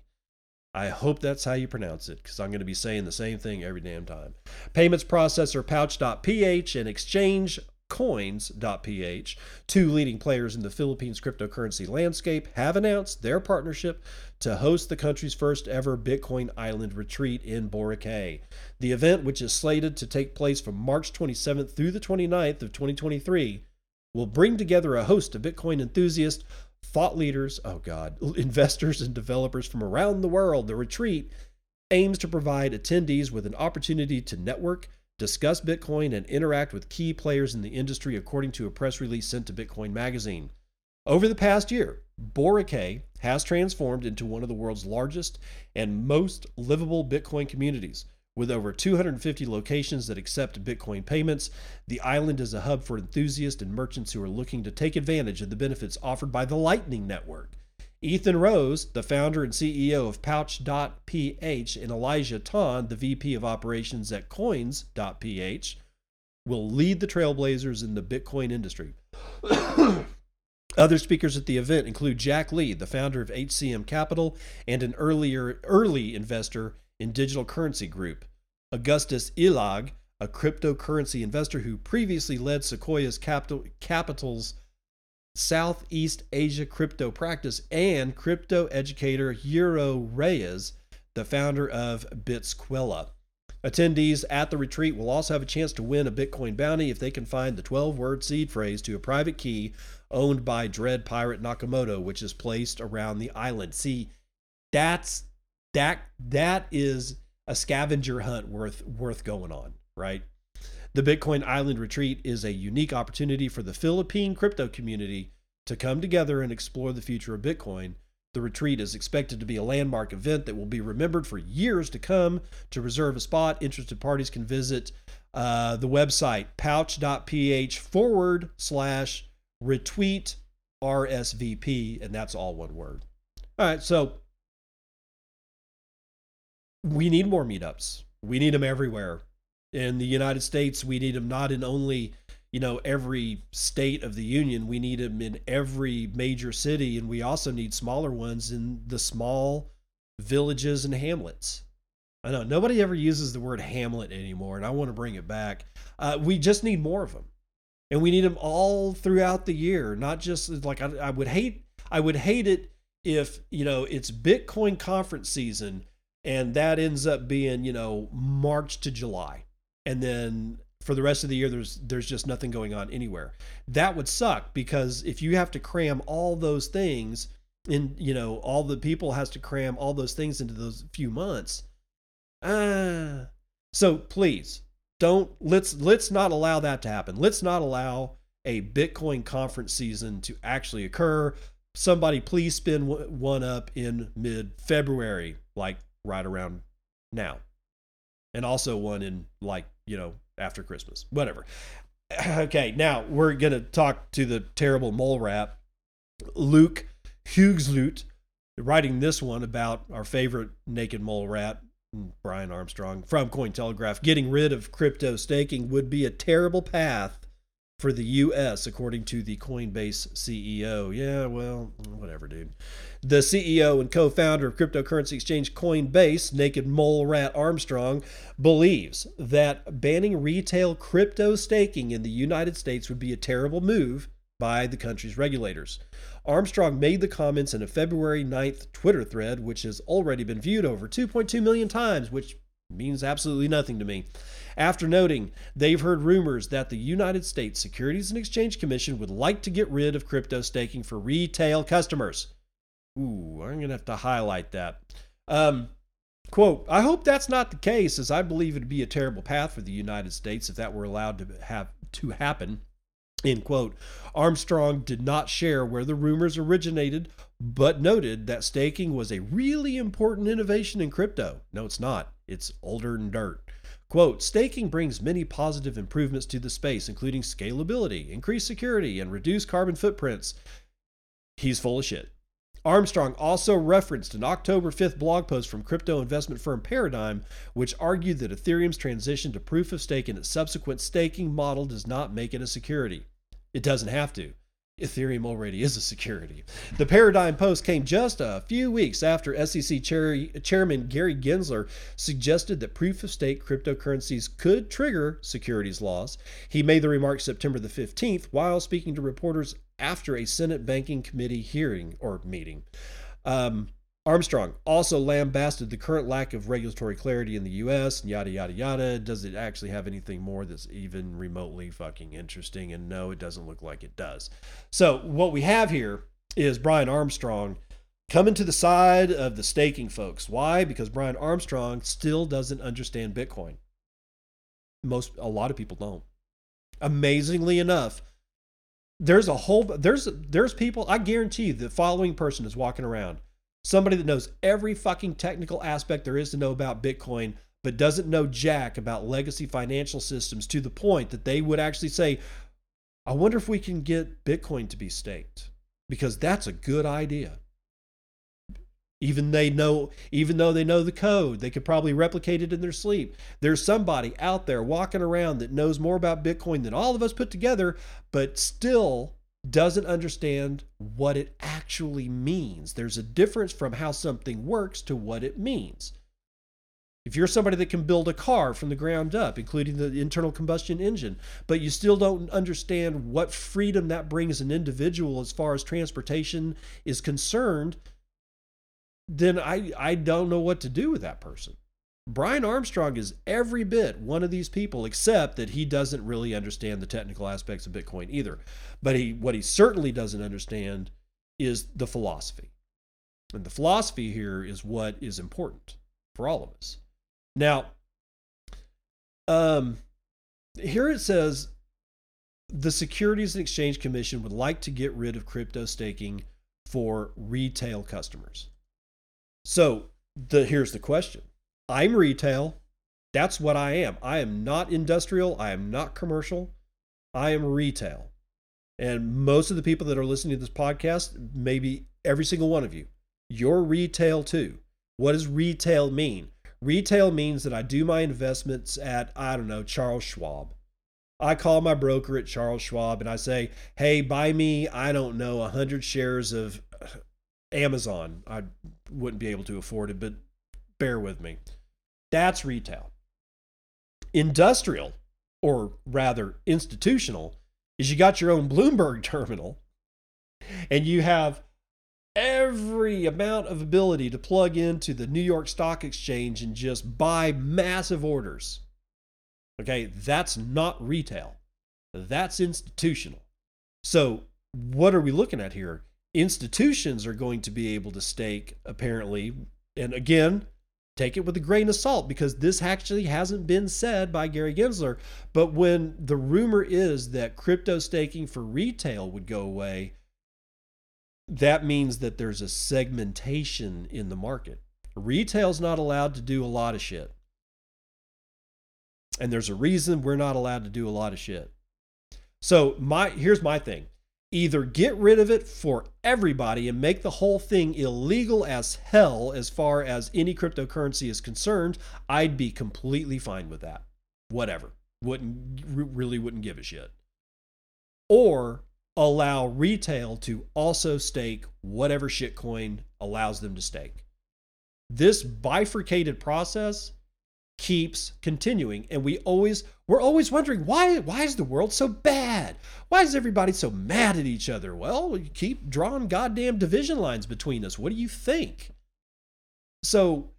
I hope that's how you pronounce it, because I'm going to be saying the same thing every damn time. Payments processor Pouch.ph and exchange coins.ph, two leading players in the Philippines cryptocurrency landscape, have announced their partnership to host the country's first ever Bitcoin Island retreat in Boracay. The event, which is slated to take place from March 27th through the 29th of 2023, will bring together a host of Bitcoin enthusiasts, thought leaders, oh God, *laughs* investors, and developers from around the world. The retreat aims to provide attendees with an opportunity to network, discuss Bitcoin, and interact with key players in the industry, according to a press release sent to Bitcoin Magazine. Over the past year, Boracay has transformed into one of the world's largest and most livable Bitcoin communities. With over 250 locations that accept Bitcoin payments, the island is a hub for enthusiasts and merchants who are looking to take advantage of the benefits offered by the Lightning Network. Ethan Rose, the founder and CEO of Pouch.ph, and Elijah Ton, the VP of operations at Coins.ph, will lead the trailblazers in the Bitcoin industry. *coughs* Other speakers at the event include Jack Lee, the founder of HCM Capital and an earlier early investor in Digital Currency Group, Augustus Ilag, a cryptocurrency investor who previously led Sequoia's Capital, Capital's Southeast Asia crypto practice, and crypto educator Euro Reyes, the founder of Bitskwela. Attendees at the retreat will also have a chance to win a Bitcoin bounty if they can find the 12 word seed phrase to a private key owned by Dread Pirate Nakamoto, which is placed around the island. See, that's that that is a scavenger hunt worth worth going on, right? The Bitcoin Island Retreat is a unique opportunity for the Philippine crypto community to come together and explore the future of Bitcoin. The retreat is expected to be a landmark event that will be remembered for years to come. To reserve a spot, interested parties can visit uh, the website pouch.ph forward slash retweet RSVP, and that's all one word. All right, so we need more meetups. We need them everywhere in the United States, we need them not in only you know every state of the union. We need them in every major city, and we also need smaller ones in the small villages and hamlets. I know nobody ever uses the word hamlet anymore, and I want to bring it back. Uh, we just need more of them, and we need them all throughout the year. Not just like I, I would hate. I would hate it if you know it's Bitcoin conference season, and that ends up being you know March to July and then for the rest of the year there's there's just nothing going on anywhere. That would suck because if you have to cram all those things in you know all the people has to cram all those things into those few months ah so please don't let's let's not allow that to happen. Let's not allow a bitcoin conference season to actually occur. Somebody please spin one up in mid february like right around now. And also one in like you know after Christmas, whatever. *clears throat* Okay, now we're gonna talk to the terrible mole rat, Luke Huigsloot, writing this one about our favorite naked mole rat, Brian Armstrong from Cointelegraph. Getting rid of crypto staking would be a terrible path for the US, according to the Coinbase CEO. Yeah, well, whatever, dude. The CEO and co founder of cryptocurrency exchange Coinbase, Naked Mole Rat Armstrong, believes that banning retail crypto staking in the United States would be a terrible move by the country's regulators. Armstrong made the comments in a February 9th Twitter thread, which has already been viewed over 2.2 million times, which means absolutely nothing to me after noting they've heard rumors that the United States Securities and Exchange Commission would like to get rid of crypto staking for retail customers. Ooh, I'm going to have to highlight that. Um, quote, I hope that's not the case, as I believe it'd be a terrible path for the United States if that were allowed to have to happen. End quote. Armstrong did not share where the rumors originated, but noted that staking was a really important innovation in crypto. No, it's not. It's older than dirt. Quote, staking brings many positive improvements to the space, including scalability, increased security, and reduced carbon footprints. He's full of shit. Armstrong also referenced an October 5th blog post from crypto investment firm Paradigm, which argued that Ethereum's transition to proof of stake and its subsequent staking model does not make it a security. It doesn't have to. Ethereum already is a security. The Paradigm post came just a few weeks after SEC chair, Chairman Gary Gensler suggested that proof of stake cryptocurrencies could trigger securities laws. He made the remark September the 15th while speaking to reporters after a Senate Banking Committee hearing or meeting. Um, Armstrong also lambasted the current lack of regulatory clarity in the US and yada, yada, yada. Does it actually have anything more that's even remotely fucking interesting? And no, it doesn't look like it does. So, what we have here is Brian Armstrong coming to the side of the staking folks. Why? Because Brian Armstrong still doesn't understand Bitcoin. Most, a lot of people don't. Amazingly enough, there's a whole there's there's people i guarantee you the following person is walking around somebody that knows every fucking technical aspect there is to know about bitcoin but doesn't know jack about legacy financial systems to the point that they would actually say i wonder if we can get bitcoin to be staked because that's a good idea. Even they know even though they know the code they could probably replicate it in their sleep. There's somebody out there walking around that knows more about bitcoin than all of us put together but still doesn't understand what it actually means there's a difference from how something works to what it means if you're somebody that can build a car from the ground up including the internal combustion engine but you still don't understand what freedom that brings an individual as far as transportation is concerned then I, I don't know what to do with that person. Brian Armstrong is every bit one of these people, except that he doesn't really understand the technical aspects of Bitcoin either. But he, what he certainly doesn't understand is the philosophy. And the philosophy here is what is important for all of us. Now, um, here it says the Securities and Exchange Commission would like to get rid of crypto staking for retail customers. So the here's the question. I'm retail. That's what I am. I am not industrial. I am not commercial. I am retail. And most of the people that are listening to this podcast, maybe every single one of you, you're retail too. What does retail mean? Retail means that I do my investments at, I don't know, Charles Schwab. I call my broker at Charles Schwab and I say, hey, buy me, I don't know, 100 shares of uh, Amazon, I wouldn't be able to afford it, but bear with me. That's retail. Industrial, or rather institutional, is you got your own Bloomberg *laughs* terminal and you have every amount of ability to plug into the New York Stock Exchange and just buy massive orders. Okay, that's not retail. That's institutional. So, what are we looking at here? institutions are going to be able to stake, apparently. And again, take it with a grain of salt because this actually hasn't been said by Gary Gensler. But when the rumor is that crypto staking for retail would go away, that means that there's a segmentation in the market. Retail's not allowed to do a lot of shit. And there's a reason we're not allowed to do a lot of shit. So my here's my thing either get rid of it for everybody and make the whole thing illegal as hell as far as any cryptocurrency is concerned, I'd be completely fine with that. Whatever. Wouldn't really wouldn't give a shit. Or allow retail to also stake whatever shitcoin allows them to stake. This bifurcated process keeps continuing. And we always we're always wondering why why is the world so bad? Why is everybody so mad at each other? Well you keep drawing goddamn division lines between us. What do you think? So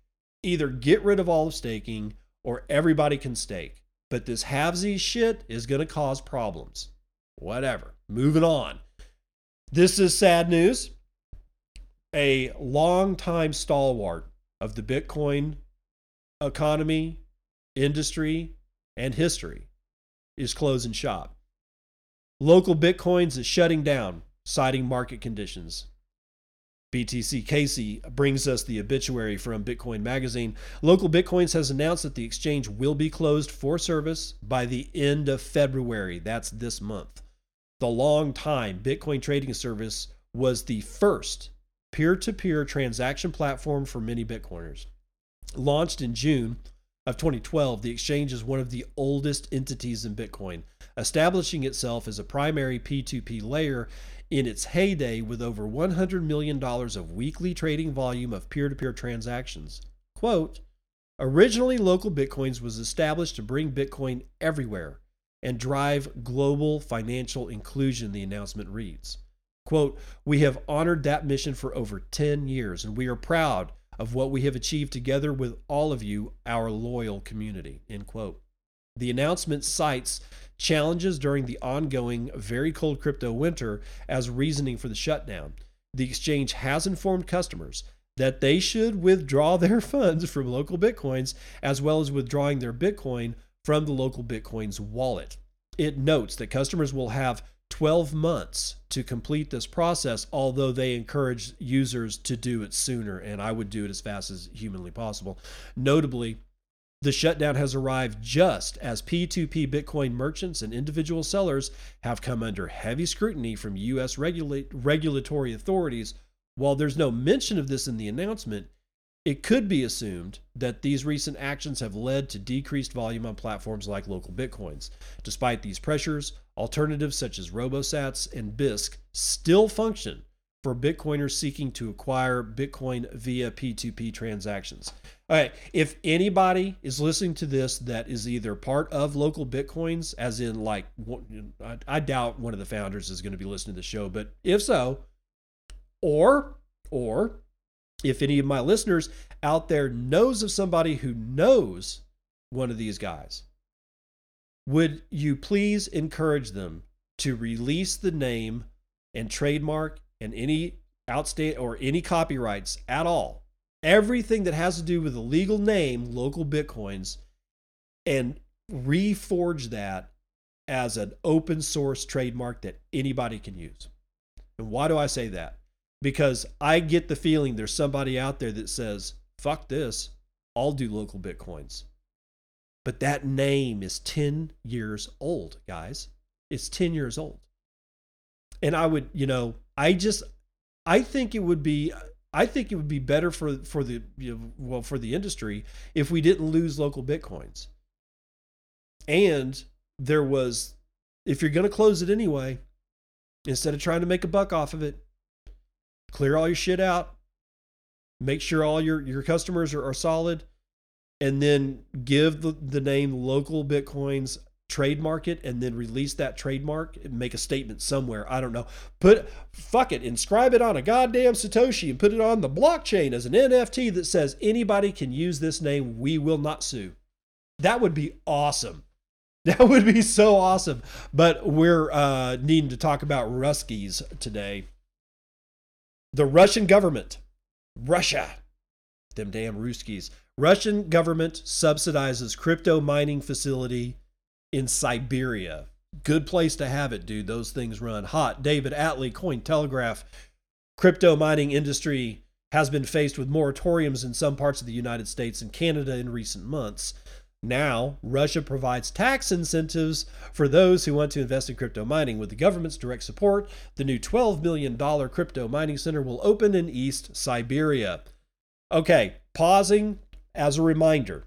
either get rid of all of staking or everybody can stake. But this halvesies shit is going to cause problems. Whatever. Moving on. This is sad news. A long-time stalwart of the bitcoin economy, industry, and history is closing shop. LocalBitcoins is shutting down, citing market conditions. BTC Casey brings us the obituary from Bitcoin Magazine. LocalBitcoins has announced that the exchange will be closed for service by the end of February. That's this month. The long time Bitcoin trading service was the first peer to peer transaction platform for many Bitcoiners. Launched in June of 2012, the exchange is one of the oldest entities in Bitcoin, establishing itself as a primary P2P layer in its heyday with over $100 million of weekly trading volume of peer to peer transactions. Quote, Originally, LocalBitcoins was established to bring Bitcoin everywhere and drive global financial inclusion, the announcement reads. Quote, We have honored that mission for over 10 years, and we are proud of what we have achieved together with all of you, our loyal community. End quote. The announcement cites challenges during the ongoing very cold crypto winter as reasoning for the shutdown. The exchange has informed customers that they should withdraw *laughs* their funds from LocalBitcoins as well as withdrawing their bitcoin from the LocalBitcoin's wallet. It notes that customers will have 12 months to complete this process, although they encourage users to do it sooner, and I would do it as fast as humanly possible. Notably, the shutdown has arrived just as P2P Bitcoin merchants and individual sellers have come under heavy scrutiny from U.S. Regula- regulatory authorities. While there's no mention of this in the announcement, it could be assumed that these recent actions have led to decreased volume on platforms like LocalBitcoins. Despite these pressures, alternatives such as RoboSats and Bisq still function for Bitcoiners seeking to acquire Bitcoin via P2P transactions. All right, if anybody is listening to this that is either part of LocalBitcoins, as in like, I doubt one of the founders is going to be listening to the show, but if so, or, or, if any of my listeners out there knows of somebody who knows one of these guys, would you please encourage them to release the name and trademark and any outstanding or any copyrights at all? Everything that has to do with the legal name, LocalBitcoins, and reforge that as an open source trademark that anybody can use. And why do I say that? because I get the feeling there's somebody out there that says, fuck this, I'll do LocalBitcoins. But that name is 10 years old, guys. It's 10 years old. And I would, you know, I just, I think it would be, I think it would be better for, for the, you know, well, for the industry if we didn't lose LocalBitcoins. And there was, if you're going to close it anyway, instead of trying to make a buck off of it, clear all your shit out, make sure all your, your customers are, are solid, and then give the, the name LocalBitcoins trademark it and then release that trademark and make a statement somewhere. I don't know. Put fuck it, inscribe it on a goddamn Satoshi and put it on the blockchain as an NFT that says anybody can use this name. We will not sue. That would be awesome. *laughs* That would be so awesome. But we're uh, needing to talk about Ruskies today. The Russian government, Russia, them damn Ruskies, Russian government subsidizes crypto mining facility in Siberia. Good place to have it, dude. Those things run hot. David Atley, Cointelegraph, crypto mining industry has been faced with moratoriums in some parts of the United States and Canada in recent months. Now, Russia provides tax incentives for those who want to invest in crypto mining. With the government's direct support, the new $12 million crypto mining center will open in East Siberia. Okay, pausing as a reminder.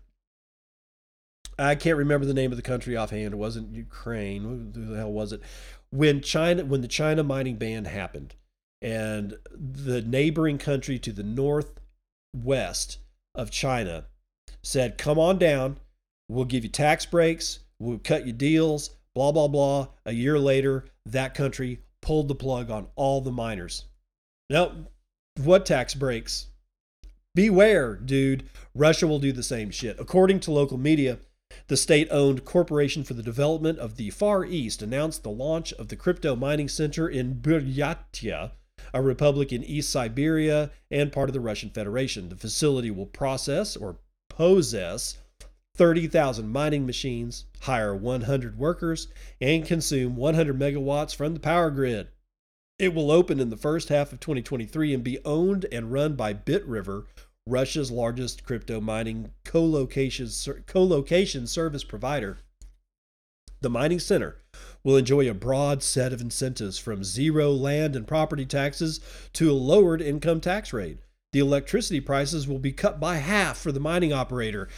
I can't remember the name of the country offhand. It wasn't Ukraine. Who the hell was it? When China, when the China mining ban happened, and the neighboring country to the northwest of China said, "Come on down We'll give you tax breaks. We'll cut you deals, blah, blah, blah. A year later, that country pulled the plug on all the miners. Now, what tax breaks? Beware, dude. Russia will do the same shit. According to local media, the state owned Corporation for the Development of the Far East announced the launch of the crypto mining center in Buryatia, a republic in East Siberia and part of the Russian Federation. The facility will process or possess 30,000 mining machines, hire 100 workers, and consume 100 megawatts from the power grid. It will open in the first half of 2023 and be owned and run by BitRiver, Russia's largest crypto mining co-location, co-location service provider. The mining center will enjoy a broad set of incentives from zero land and property taxes to a lowered income tax rate. The electricity prices will be cut by half for the mining operator.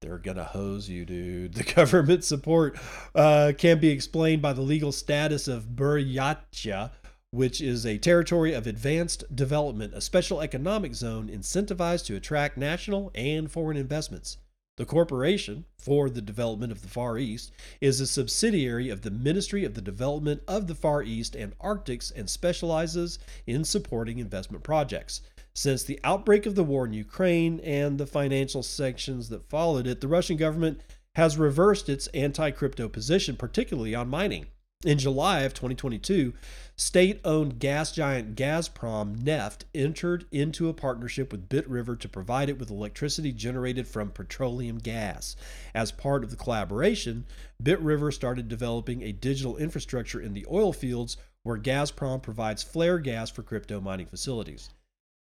They're going to hose you, dude. *laughs* The government support uh, can be explained by the legal status of Buryatia, which is a territory of advanced development, a special economic zone incentivized to attract national and foreign investments. The Corporation for the Development of the Far East is a subsidiary of the Ministry of the Development of the Far East and Arctics and specializes in supporting investment projects. Since the outbreak of the war in Ukraine and the financial sanctions that followed it, the Russian government has reversed its anti crypto position, particularly on mining. In July of 2022, state owned gas giant Gazprom Neft entered into a partnership with BitRiver to provide it with electricity generated from petroleum gas. As part of the collaboration, BitRiver started developing a digital infrastructure in the oil fields where Gazprom provides flare gas for crypto mining facilities.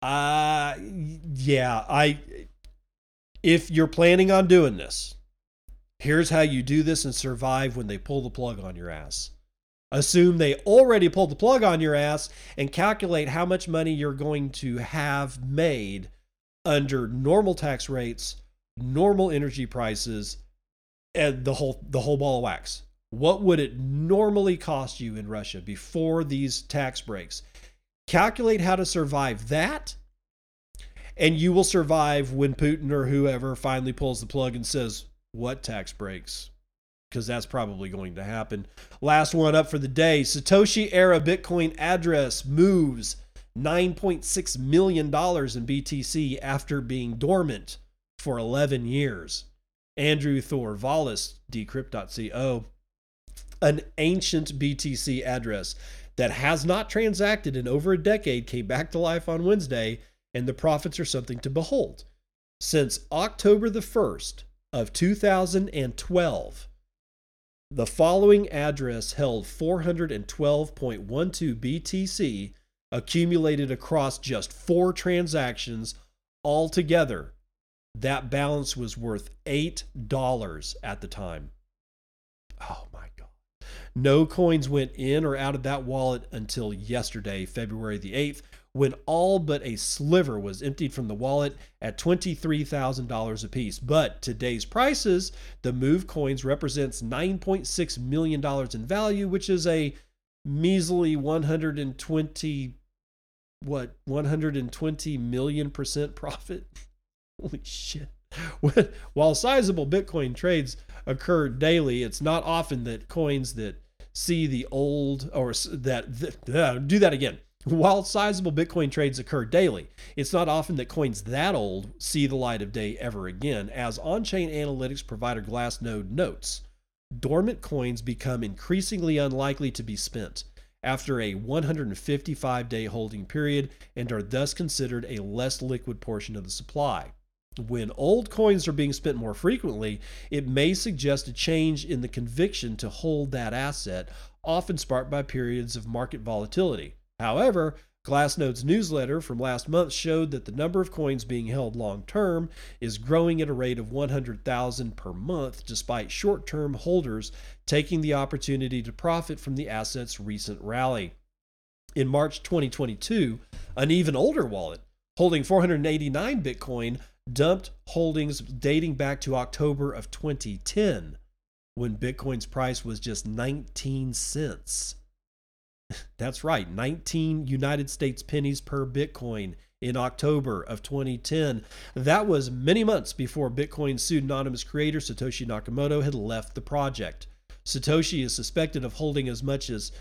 Uh yeah, I if you're planning on doing this, here's how you do this and survive when they pull the plug on your ass. Assume they already pulled the plug on your ass and calculate how much money you're going to have made under normal tax rates, normal energy prices, and the whole the whole ball of wax. What would it normally cost you in Russia before these tax breaks? Calculate how to survive that, and you will survive when Putin or whoever finally pulls the plug and says, What tax breaks? Because that's probably going to happen. Last one up for the day Satoshi era Bitcoin address moves $9.6 million in BTC after being dormant for 11 years. Andrew Throuvalas, decrypt.co, an ancient BTC address that has not transacted in over a decade came back to life on Wednesday, and the profits are something to behold. Since October the 1st of 2012, the following address held 412.12 BTC accumulated across just four transactions. Altogether, that balance was worth $8 at the time. Oh my God. no coins went in or out of that wallet until yesterday, February the 8th, when all but a sliver was emptied from the wallet at $23,000 apiece. But today's prices, the move coins represents $9.6 million in value, which is a measly 120 what 120 million percent profit *laughs* holy shit while sizable bitcoin trades occur daily it's not often that coins that see the old or that uh, do that again. While sizable Bitcoin trades occur daily, it's not often that coins that old see the light of day ever again, as on chain analytics provider Glassnode notes. Dormant coins become increasingly unlikely to be spent after a 155 day holding period and are thus considered a less liquid portion of the supply. When old coins are being spent more frequently, it may suggest a change in the conviction to hold that asset, often sparked by periods of market volatility. However, Glassnode's newsletter from last month showed that the number of coins being held long term is growing at a rate of 100,000 per month, despite short term holders taking the opportunity to profit from the asset's recent rally. In March 2022, an even older wallet holding 489 Bitcoin dumped holdings dating back to October of 2010 when Bitcoin's price was just 19 cents. *laughs* That's right, 19 United States pennies per Bitcoin in October of 2010. That was many months before Bitcoin's pseudonymous creator Satoshi Nakamoto had left the project. Satoshi is suspected of holding as much as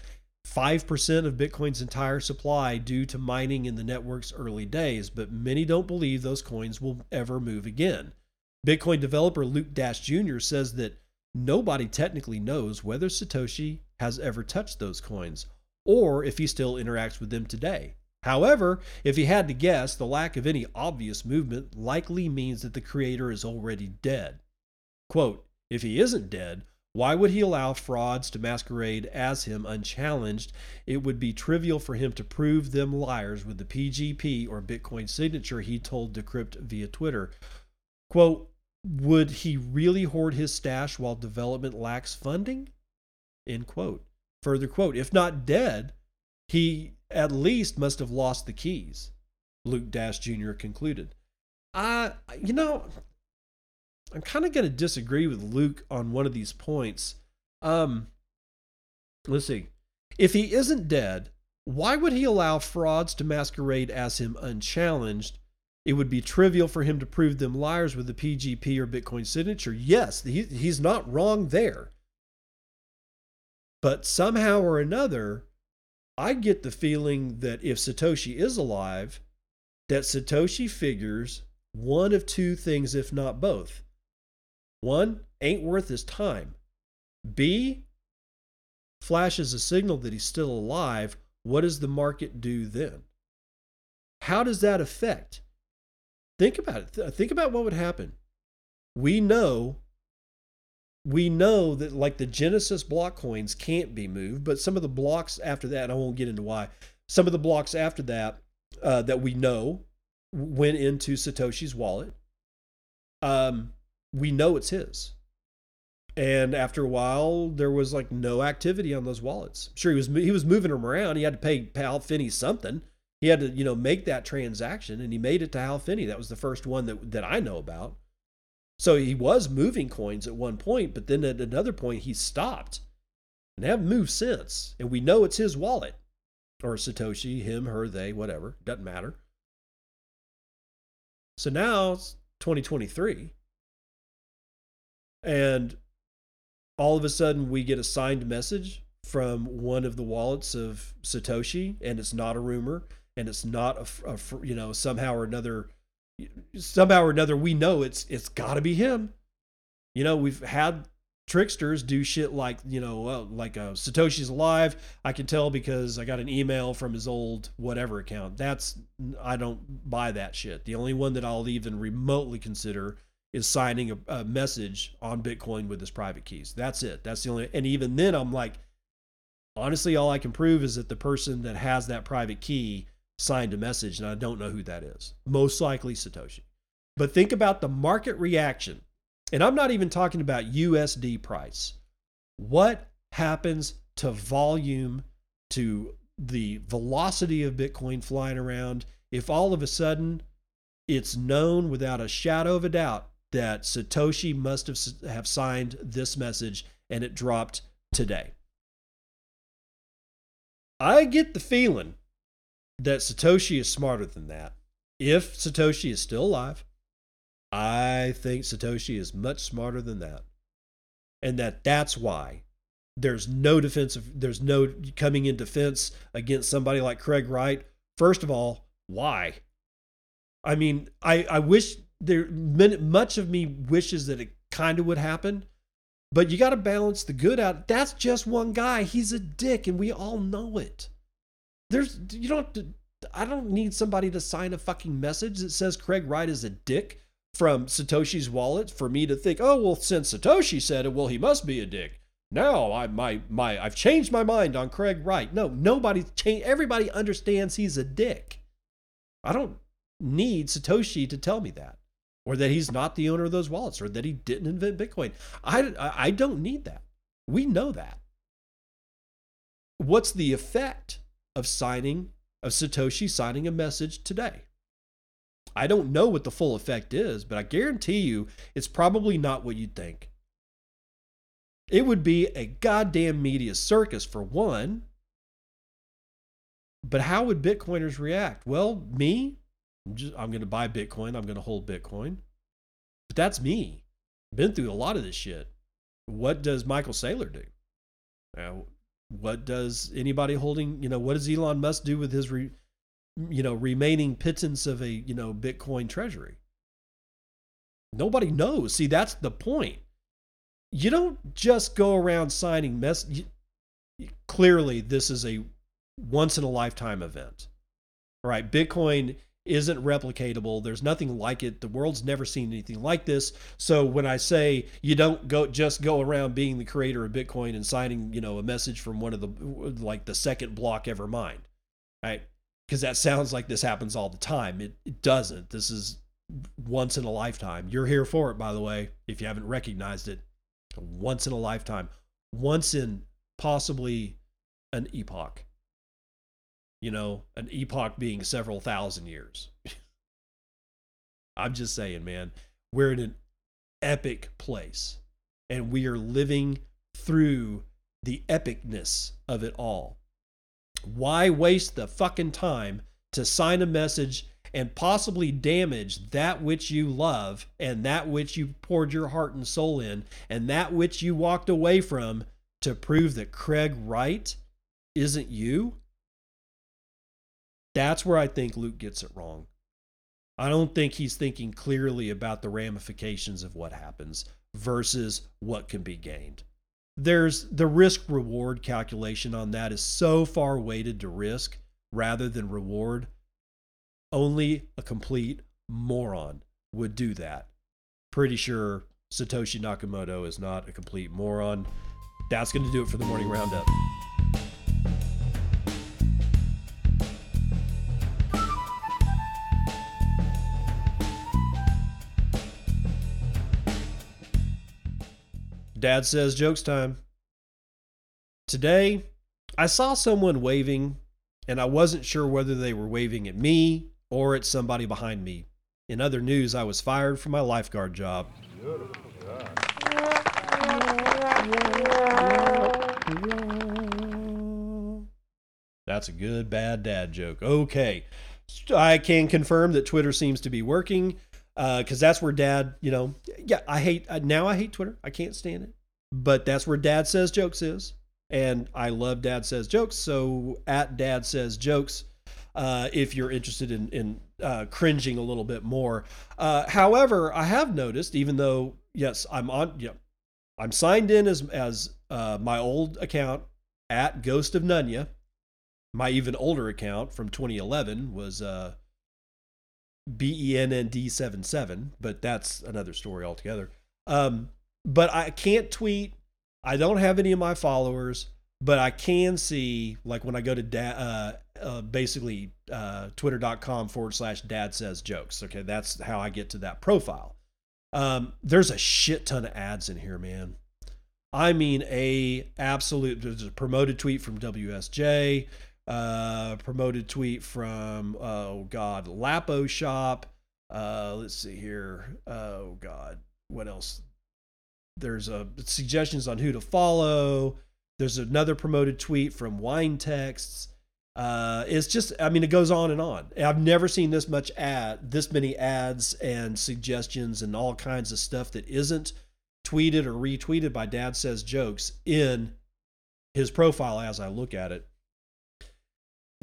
5% of Bitcoin's entire supply due to mining in the network's early days, but many don't believe those coins will ever move again. Bitcoin developer Luke Dash Jr. says that nobody technically knows whether Satoshi has ever touched those coins or if he still interacts with them today. However, if he had to guess, the lack of any obvious movement likely means that the creator is already dead. Quote, if he isn't dead, why would he allow frauds to masquerade as him unchallenged? It would be trivial for him to prove them liars with the PGP or Bitcoin signature, he told Decrypt via Twitter. Quote, would he really hoard his stash while development lacks funding? End quote. Further quote, if not dead, he at least must have lost the keys, Luke Dash Jr. concluded. I, you know, I'm kind of going to disagree with Luke on one of these points. Um, let's see. If he isn't dead, why would he allow frauds to masquerade as him unchallenged? It would be trivial for him to prove them liars with the PGP or Bitcoin signature. Yes, he, he's not wrong there. But somehow or another, I get the feeling that if Satoshi is alive, that Satoshi figures one of two things, if not both. One, ain't worth his time. B, flashes a signal that he's still alive. What does the market do then? How does that affect? Think about it. Think about what would happen. We know we know that like the Genesis block coins can't be moved, but some of the blocks after that, I won't get into why, some of the blocks after that uh, that we know went into Satoshi's wallet. Um, we know it's his. And after a while, there was like no activity on those wallets. Sure, he was he was moving them around. He had to pay Hal Finney something. He had to you know make that transaction, and he made it to Hal Finney. That was the first one that that I know about. So he was moving coins at one point, but then at another point he stopped and haven't moved since. And we know it's his wallet or Satoshi, him, her, they, whatever. Doesn't matter. So now it's 2023. And all of a sudden we get a signed message from one of the wallets of Satoshi, and it's not a rumor, and it's not a, a you know somehow or another somehow or another we know it's it's got to be him. You know, we've had tricksters do shit like you know like uh, Satoshi's alive. I can tell because I got an email from his old whatever account. That's I don't buy that shit. The only one that I'll even remotely consider is signing a, a message on Bitcoin with his private keys. That's it. That's the only. And even then, I'm like, honestly, all I can prove is that the person that has that private key signed a message, and I don't know who that is. Most likely Satoshi. But think about the market reaction. And I'm not even talking about USD price. What happens to volume, to the velocity of Bitcoin flying around, if all of a sudden it's known without a shadow of a doubt that Satoshi must have, have signed this message and it dropped today? I get the feeling that Satoshi is smarter than that. If Satoshi is still alive, I think Satoshi is much smarter than that. And that that's why there's no defensive there's no coming in defense against somebody like Craig Wright. First of all, why? I mean, I I wish there much of me wishes that it kind of would happen, but you got to balance the good out. That's just one guy. He's a dick and we all know it. There's you don't to, I don't need somebody to sign a fucking message that says Craig Wright is a dick from Satoshi's wallet for me to think, oh well, since Satoshi said it, well he must be a dick. Now I my my I've changed my mind on Craig Wright. No, nobody changed. Everybody understands he's a dick. I don't need Satoshi to tell me that, or that he's not the owner of those wallets, or that he didn't invent Bitcoin. I I don't need that. We know that. What's the effect of signing, of Satoshi signing a message today. I don't know what the full effect is, but I guarantee you it's probably not what you'd think. It would be a goddamn media circus for one. But how would Bitcoiners react? Well, me, I'm, just, I'm going to buy Bitcoin. I'm going to hold Bitcoin. But that's me. Been through a lot of this shit. What does Michael Saylor do? What does anybody holding, you know, what does Elon Musk do with his, re, you know, remaining pittance of a, you know, Bitcoin treasury? Nobody knows. See, that's the point. You don't just go around signing mess. Clearly, this is a once in a lifetime event. All right, Bitcoin isn't replicatable. There's nothing like it. The world's never seen anything like this. So when I say you don't go just go around being the creator of Bitcoin and signing, you know, a message from one of the like the second block ever mined, right? Because that sounds like this happens all the time. It, it doesn't. This is once in a lifetime. You're here for it, by the way, if you haven't recognized it. Once in a lifetime. Once in possibly an epoch. You know, an epoch being several thousand years. I'm just saying, man, we're in an epic place and we are living through the epicness of it all. Why waste the fucking time to sign a message and possibly damage that which you love and that which you poured your heart and soul in and that which you walked away from to prove that Craig Wright isn't you? That's where I think Luke gets it wrong. I don't think he's thinking clearly about the ramifications of what happens versus what can be gained. There's the risk reward calculation on that is so far weighted to risk rather than reward. Only a complete moron would do that. Pretty sure Satoshi Nakamoto is not a complete moron. That's going to do it for the morning roundup. Dad says jokes time. Today, I saw someone waving, and I wasn't sure whether they were waving at me or at somebody behind me. In other news, I was fired from my lifeguard job. That's a good bad dad joke. Okay. I can confirm that Twitter seems to be working because uh, that's where dad, you know, yeah, I hate, uh, now I hate Twitter. I can't stand it. But that's where dad says jokes is. And I love dad says jokes. So at dad says jokes, uh, if you're interested in, in uh, cringing a little bit more. Uh, however, I have noticed, even though, yes, I'm on, yeah, I'm signed in as, as uh, my old account at Ghost of Nunya. My even older account from 2011 was uh, BENND77, but that's another story altogether. Um, but I can't tweet. I don't have any of my followers, but I can see like when I go to da- uh, uh, basically uh, twitter.com forward slash dad says jokes. Okay, that's how I get to that profile. Um, there's a shit ton of ads in here, man. I mean, a absolute. There's a promoted tweet from WSJ, uh, promoted tweet from oh god, Lapo Shop. Uh, let's see here. Oh god, what else? There's a suggestions on who to follow. There's another promoted tweet from Wine Texts. Uh, it's just, I mean, it goes on and on. I've never seen this much ad, this many ads and suggestions and all kinds of stuff that isn't tweeted or retweeted by Dad Says Jokes in his profile as I look at it.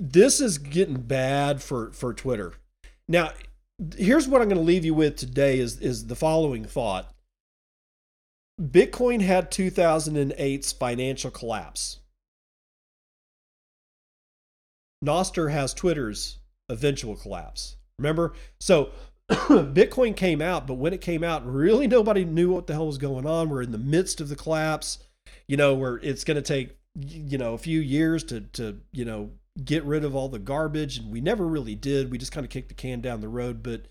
This is getting bad for for Twitter. Now, here's what I'm going to leave you with today is is the following thought. Bitcoin had 2008's financial collapse. Nostr has Twitter's eventual collapse. Remember? So *clears throat* Bitcoin came out, but when it came out, really nobody knew what the hell was going on. We're in the midst of the collapse, you know, where it's going to take, you know, a few years to, to, you know, get rid of all the garbage. And we never really did. We just kind of kicked the can down the road. But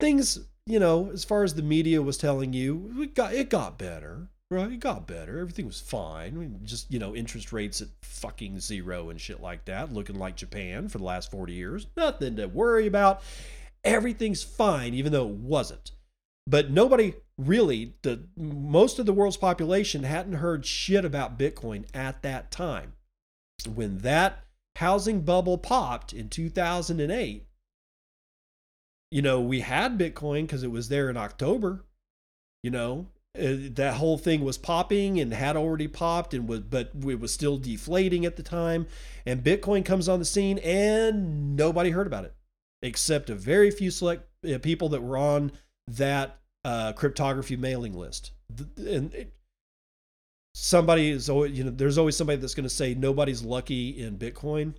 things you know, as far as the media was telling you, it got it got better, right? It got better. Everything was fine. Just you know, interest rates at fucking zero and shit like that, looking like Japan for the last forty years. Nothing to worry about. Everything's fine, even though it wasn't. But nobody really, the most of the world's population hadn't heard shit about Bitcoin at that time. When that housing bubble popped in 2008, you know, we had Bitcoin because it was there in October. You know, uh, that whole thing was popping and had already popped and was, but it was still deflating at the time. And Bitcoin comes on the scene and nobody heard about it except a very few select uh, people that were on that uh, cryptography mailing list. And somebody is always, you know, there's always somebody that's going to say nobody's lucky in Bitcoin.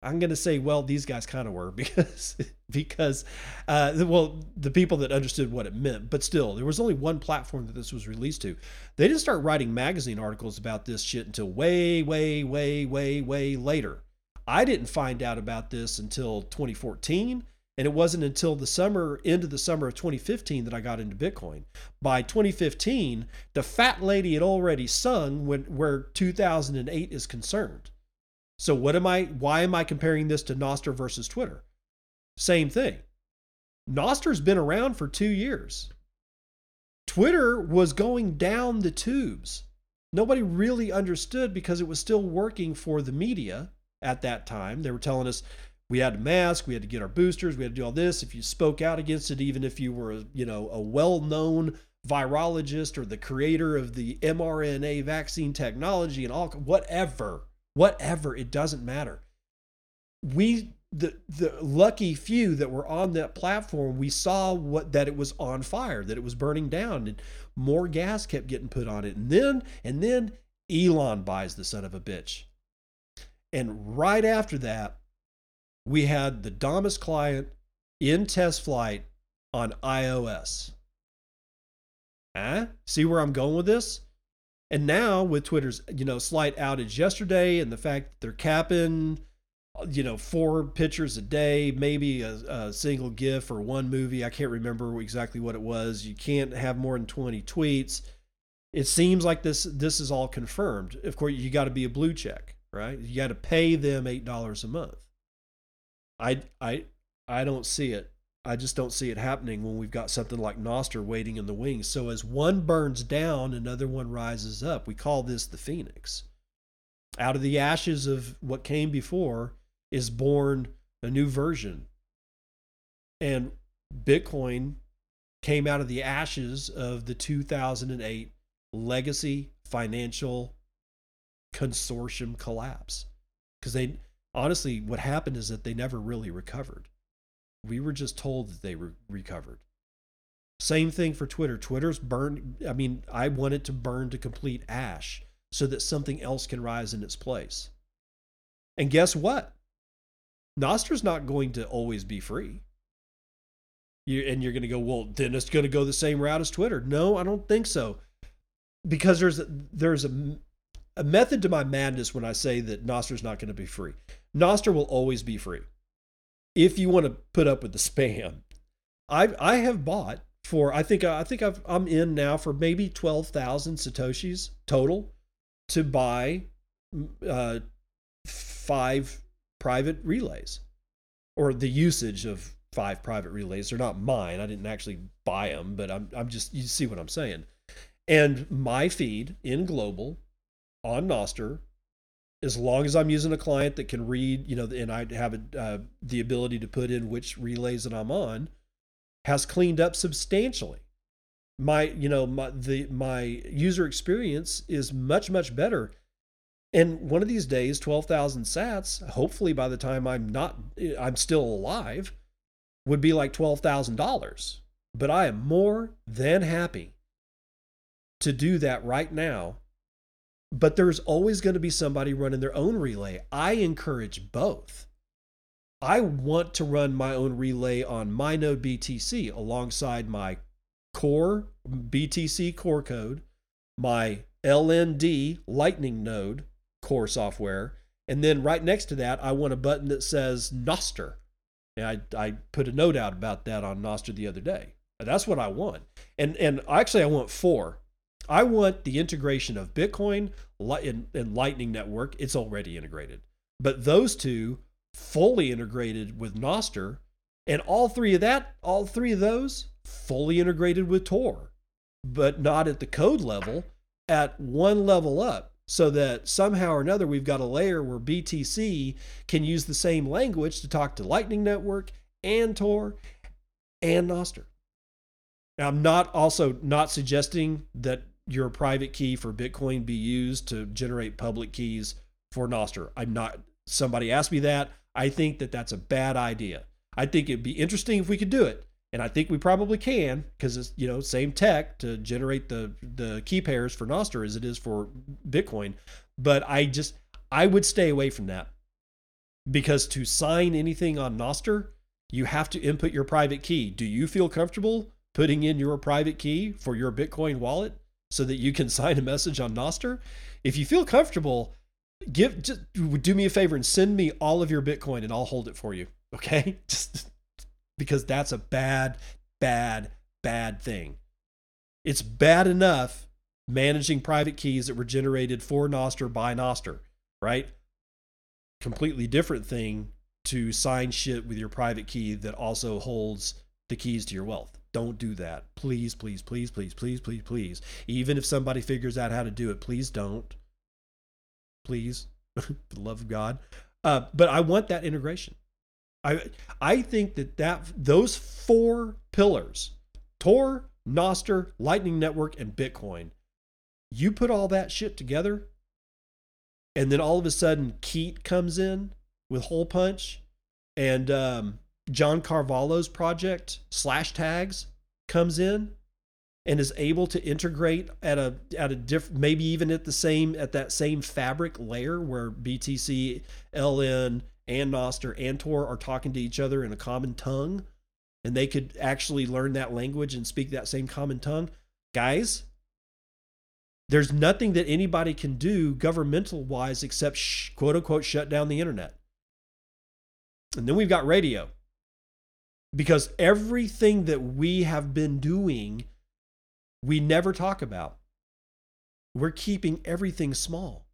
I'm going to say, well, these guys kind of were *laughs* because because uh, well, the people that understood what it meant, but still, there was only one platform that this was released to. They didn't start writing magazine articles about this shit until way, way, way, way, way later. I didn't find out about this until 2014, and it wasn't until the summer, end of the summer of 2015, that I got into Bitcoin. By 2015, the fat lady had already sung when where 2008 is concerned So what am I why am I comparing this to Nostr versus Twitter? Same thing. Nostr's been around for 2 years. Twitter was going down the tubes. Nobody really understood because it was still working for the media at that time. They were telling us we had to mask, we had to get our boosters, we had to do all this. If you spoke out against it, even if you were, you know, a well-known virologist or the creator of the mRNA vaccine technology and all whatever, whatever, it doesn't matter. We the the lucky few that were on that platform, we saw what that it was on fire, that it was burning down, and more gas kept getting put on it. And then and then Elon buys the son of a bitch. And right after that, we had the Damus client in test flight on iOS. Huh? See where I'm going with this? And now with Twitter's, you know, slight outage yesterday and the fact that they're capping, you know, four pictures a day, maybe a, a single GIF or one movie. I can't remember exactly what it was. You can't have more than 20 tweets. It seems like this this is all confirmed. Of course, you got to be a blue check, right? You got to pay them eight dollars a month. I I I don't see it. I just don't see it happening when we've got something like Nostr waiting in the wings. So as one burns down, another one rises up. We call this the phoenix. Out of the ashes of what came before is born a new version. And Bitcoin came out of the ashes of the 2008 legacy financial consortium collapse because they honestly, what happened is that they never really recovered. We were just told that they re- recovered. Same thing for Twitter. Twitter's burned. I mean, I want it to burn to complete ash so that something else can rise in its place. And guess what? Nostr's not going to always be free. You, and you're going to go, well, then it's going to go the same route as Twitter. No, I don't think so. Because there's there's a, a method to my madness when I say that Nostr's not going to be free. Nostr will always be free. If you want to put up with the spam, I I have bought for I think I think I've, I'm in now for maybe twelve thousand satoshis total to buy uh, five private relays or the usage of five private relays. They're not mine. I didn't actually buy them, but I'm I'm just you see what I'm saying. And my feed in global on Nostr as long as I'm using a client that can read, you know, and I have a, uh, the ability to put in which relays that I'm on, has cleaned up substantially. My, you know, my the my user experience is much much better. And one of these days, twelve thousand Sats, hopefully by the time I'm not, I'm still alive, would be like twelve thousand dollars. But I am more than happy to do that right now but there's always going to be somebody running their own relay. I encourage both. I want to run my own relay on my node BTC alongside my core BTC core code, my LND Lightning node core software, and then right next to that, I want a button that says Nostr. And I, I put a note out about that on Nostr the other day. That's what I want. And and actually I want four. I want the integration of Bitcoin and Lightning Network. It's already integrated. But those two fully integrated with Nostr, and all three of that, all three of those fully integrated with Tor, but not at the code level, at one level up, so that somehow or another we've got a layer where BTC can use the same language to talk to Lightning Network and Tor and Nostr. Now, I'm not also not suggesting that your private key for Bitcoin be used to generate public keys for Nostr. I'm not, somebody asked me that. I think that that's a bad idea. I think it'd be interesting if we could do it. And I think we probably can because it's, you know, same tech to generate the, the key pairs for Nostr as it is for Bitcoin. But I just, I would stay away from that because to sign anything on Nostr, you have to input your private key. Do you feel comfortable putting in your private key for your Bitcoin wallet? So that you can *laughs* sign a message on Nostr. If you feel comfortable, give just do me a favor and send me all of your Bitcoin and I'll hold it for you. *laughs* Okay? Just because that's a bad, bad, bad thing. It's bad enough managing private keys that were generated for Nostr by Nostr, right? completely different thing to sign shit with your private key that also holds the keys to your wealth. Don't do that. Please, please, please, please, please, please, please. Even if somebody figures out how to do it, please don't. Please, *laughs* for the love of God. Uh, but I want that integration. I I think that that those four pillars, Tor, Nostr, Lightning Network, and Bitcoin, you put all that shit together, and then all of a sudden Keet comes in with Holepunch, and um, John Carvalho's project Slashtags comes in and is able to integrate at a at a diff maybe even at the same at that same fabric layer where BTC, LN, and Nostr and Tor are talking to each other in a common tongue, and they could actually learn that language and speak that same common tongue. Guys, there's nothing that anybody can do governmental wise except sh- quote unquote shut down the internet. And then we've got radio. Because everything that we have been doing, we never talk about. We're keeping everything small.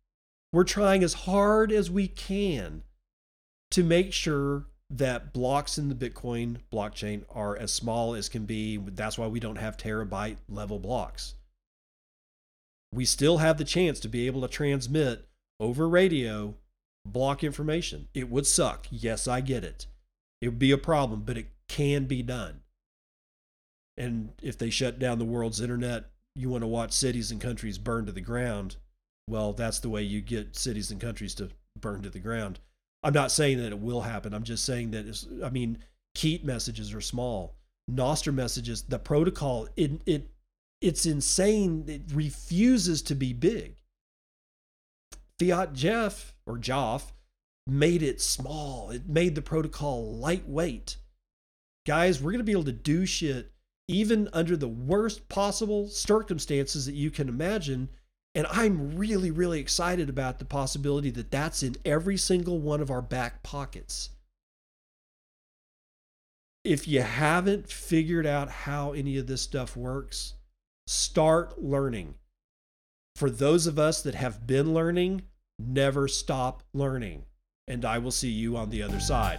We're trying as hard as we can to make sure that blocks in the Bitcoin blockchain are as small as can be. That's why we don't have terabyte level blocks. We still have the chance to be able to transmit over radio block information. It would suck. Yes, I get it. It would be a problem, but it can be done. And if they shut down the world's internet, you want to watch cities and countries burn to the ground. Well, that's the way you get cities and countries to burn to the ground. I'm not saying that it will happen. I'm just saying that I mean, Keet messages are small. Nostr messages, the protocol, it, it it's insane. It refuses to be big. Fiat Jeff or Joff made it small. It made the protocol lightweight. Guys, we're going to be able to do shit even under the worst possible circumstances that you can imagine and I'm really, really excited about the possibility that that's in every single one of our back pockets. If you haven't figured out how any of this stuff works, start learning. For those of us that have been learning, never stop learning. And I will see you on the other side.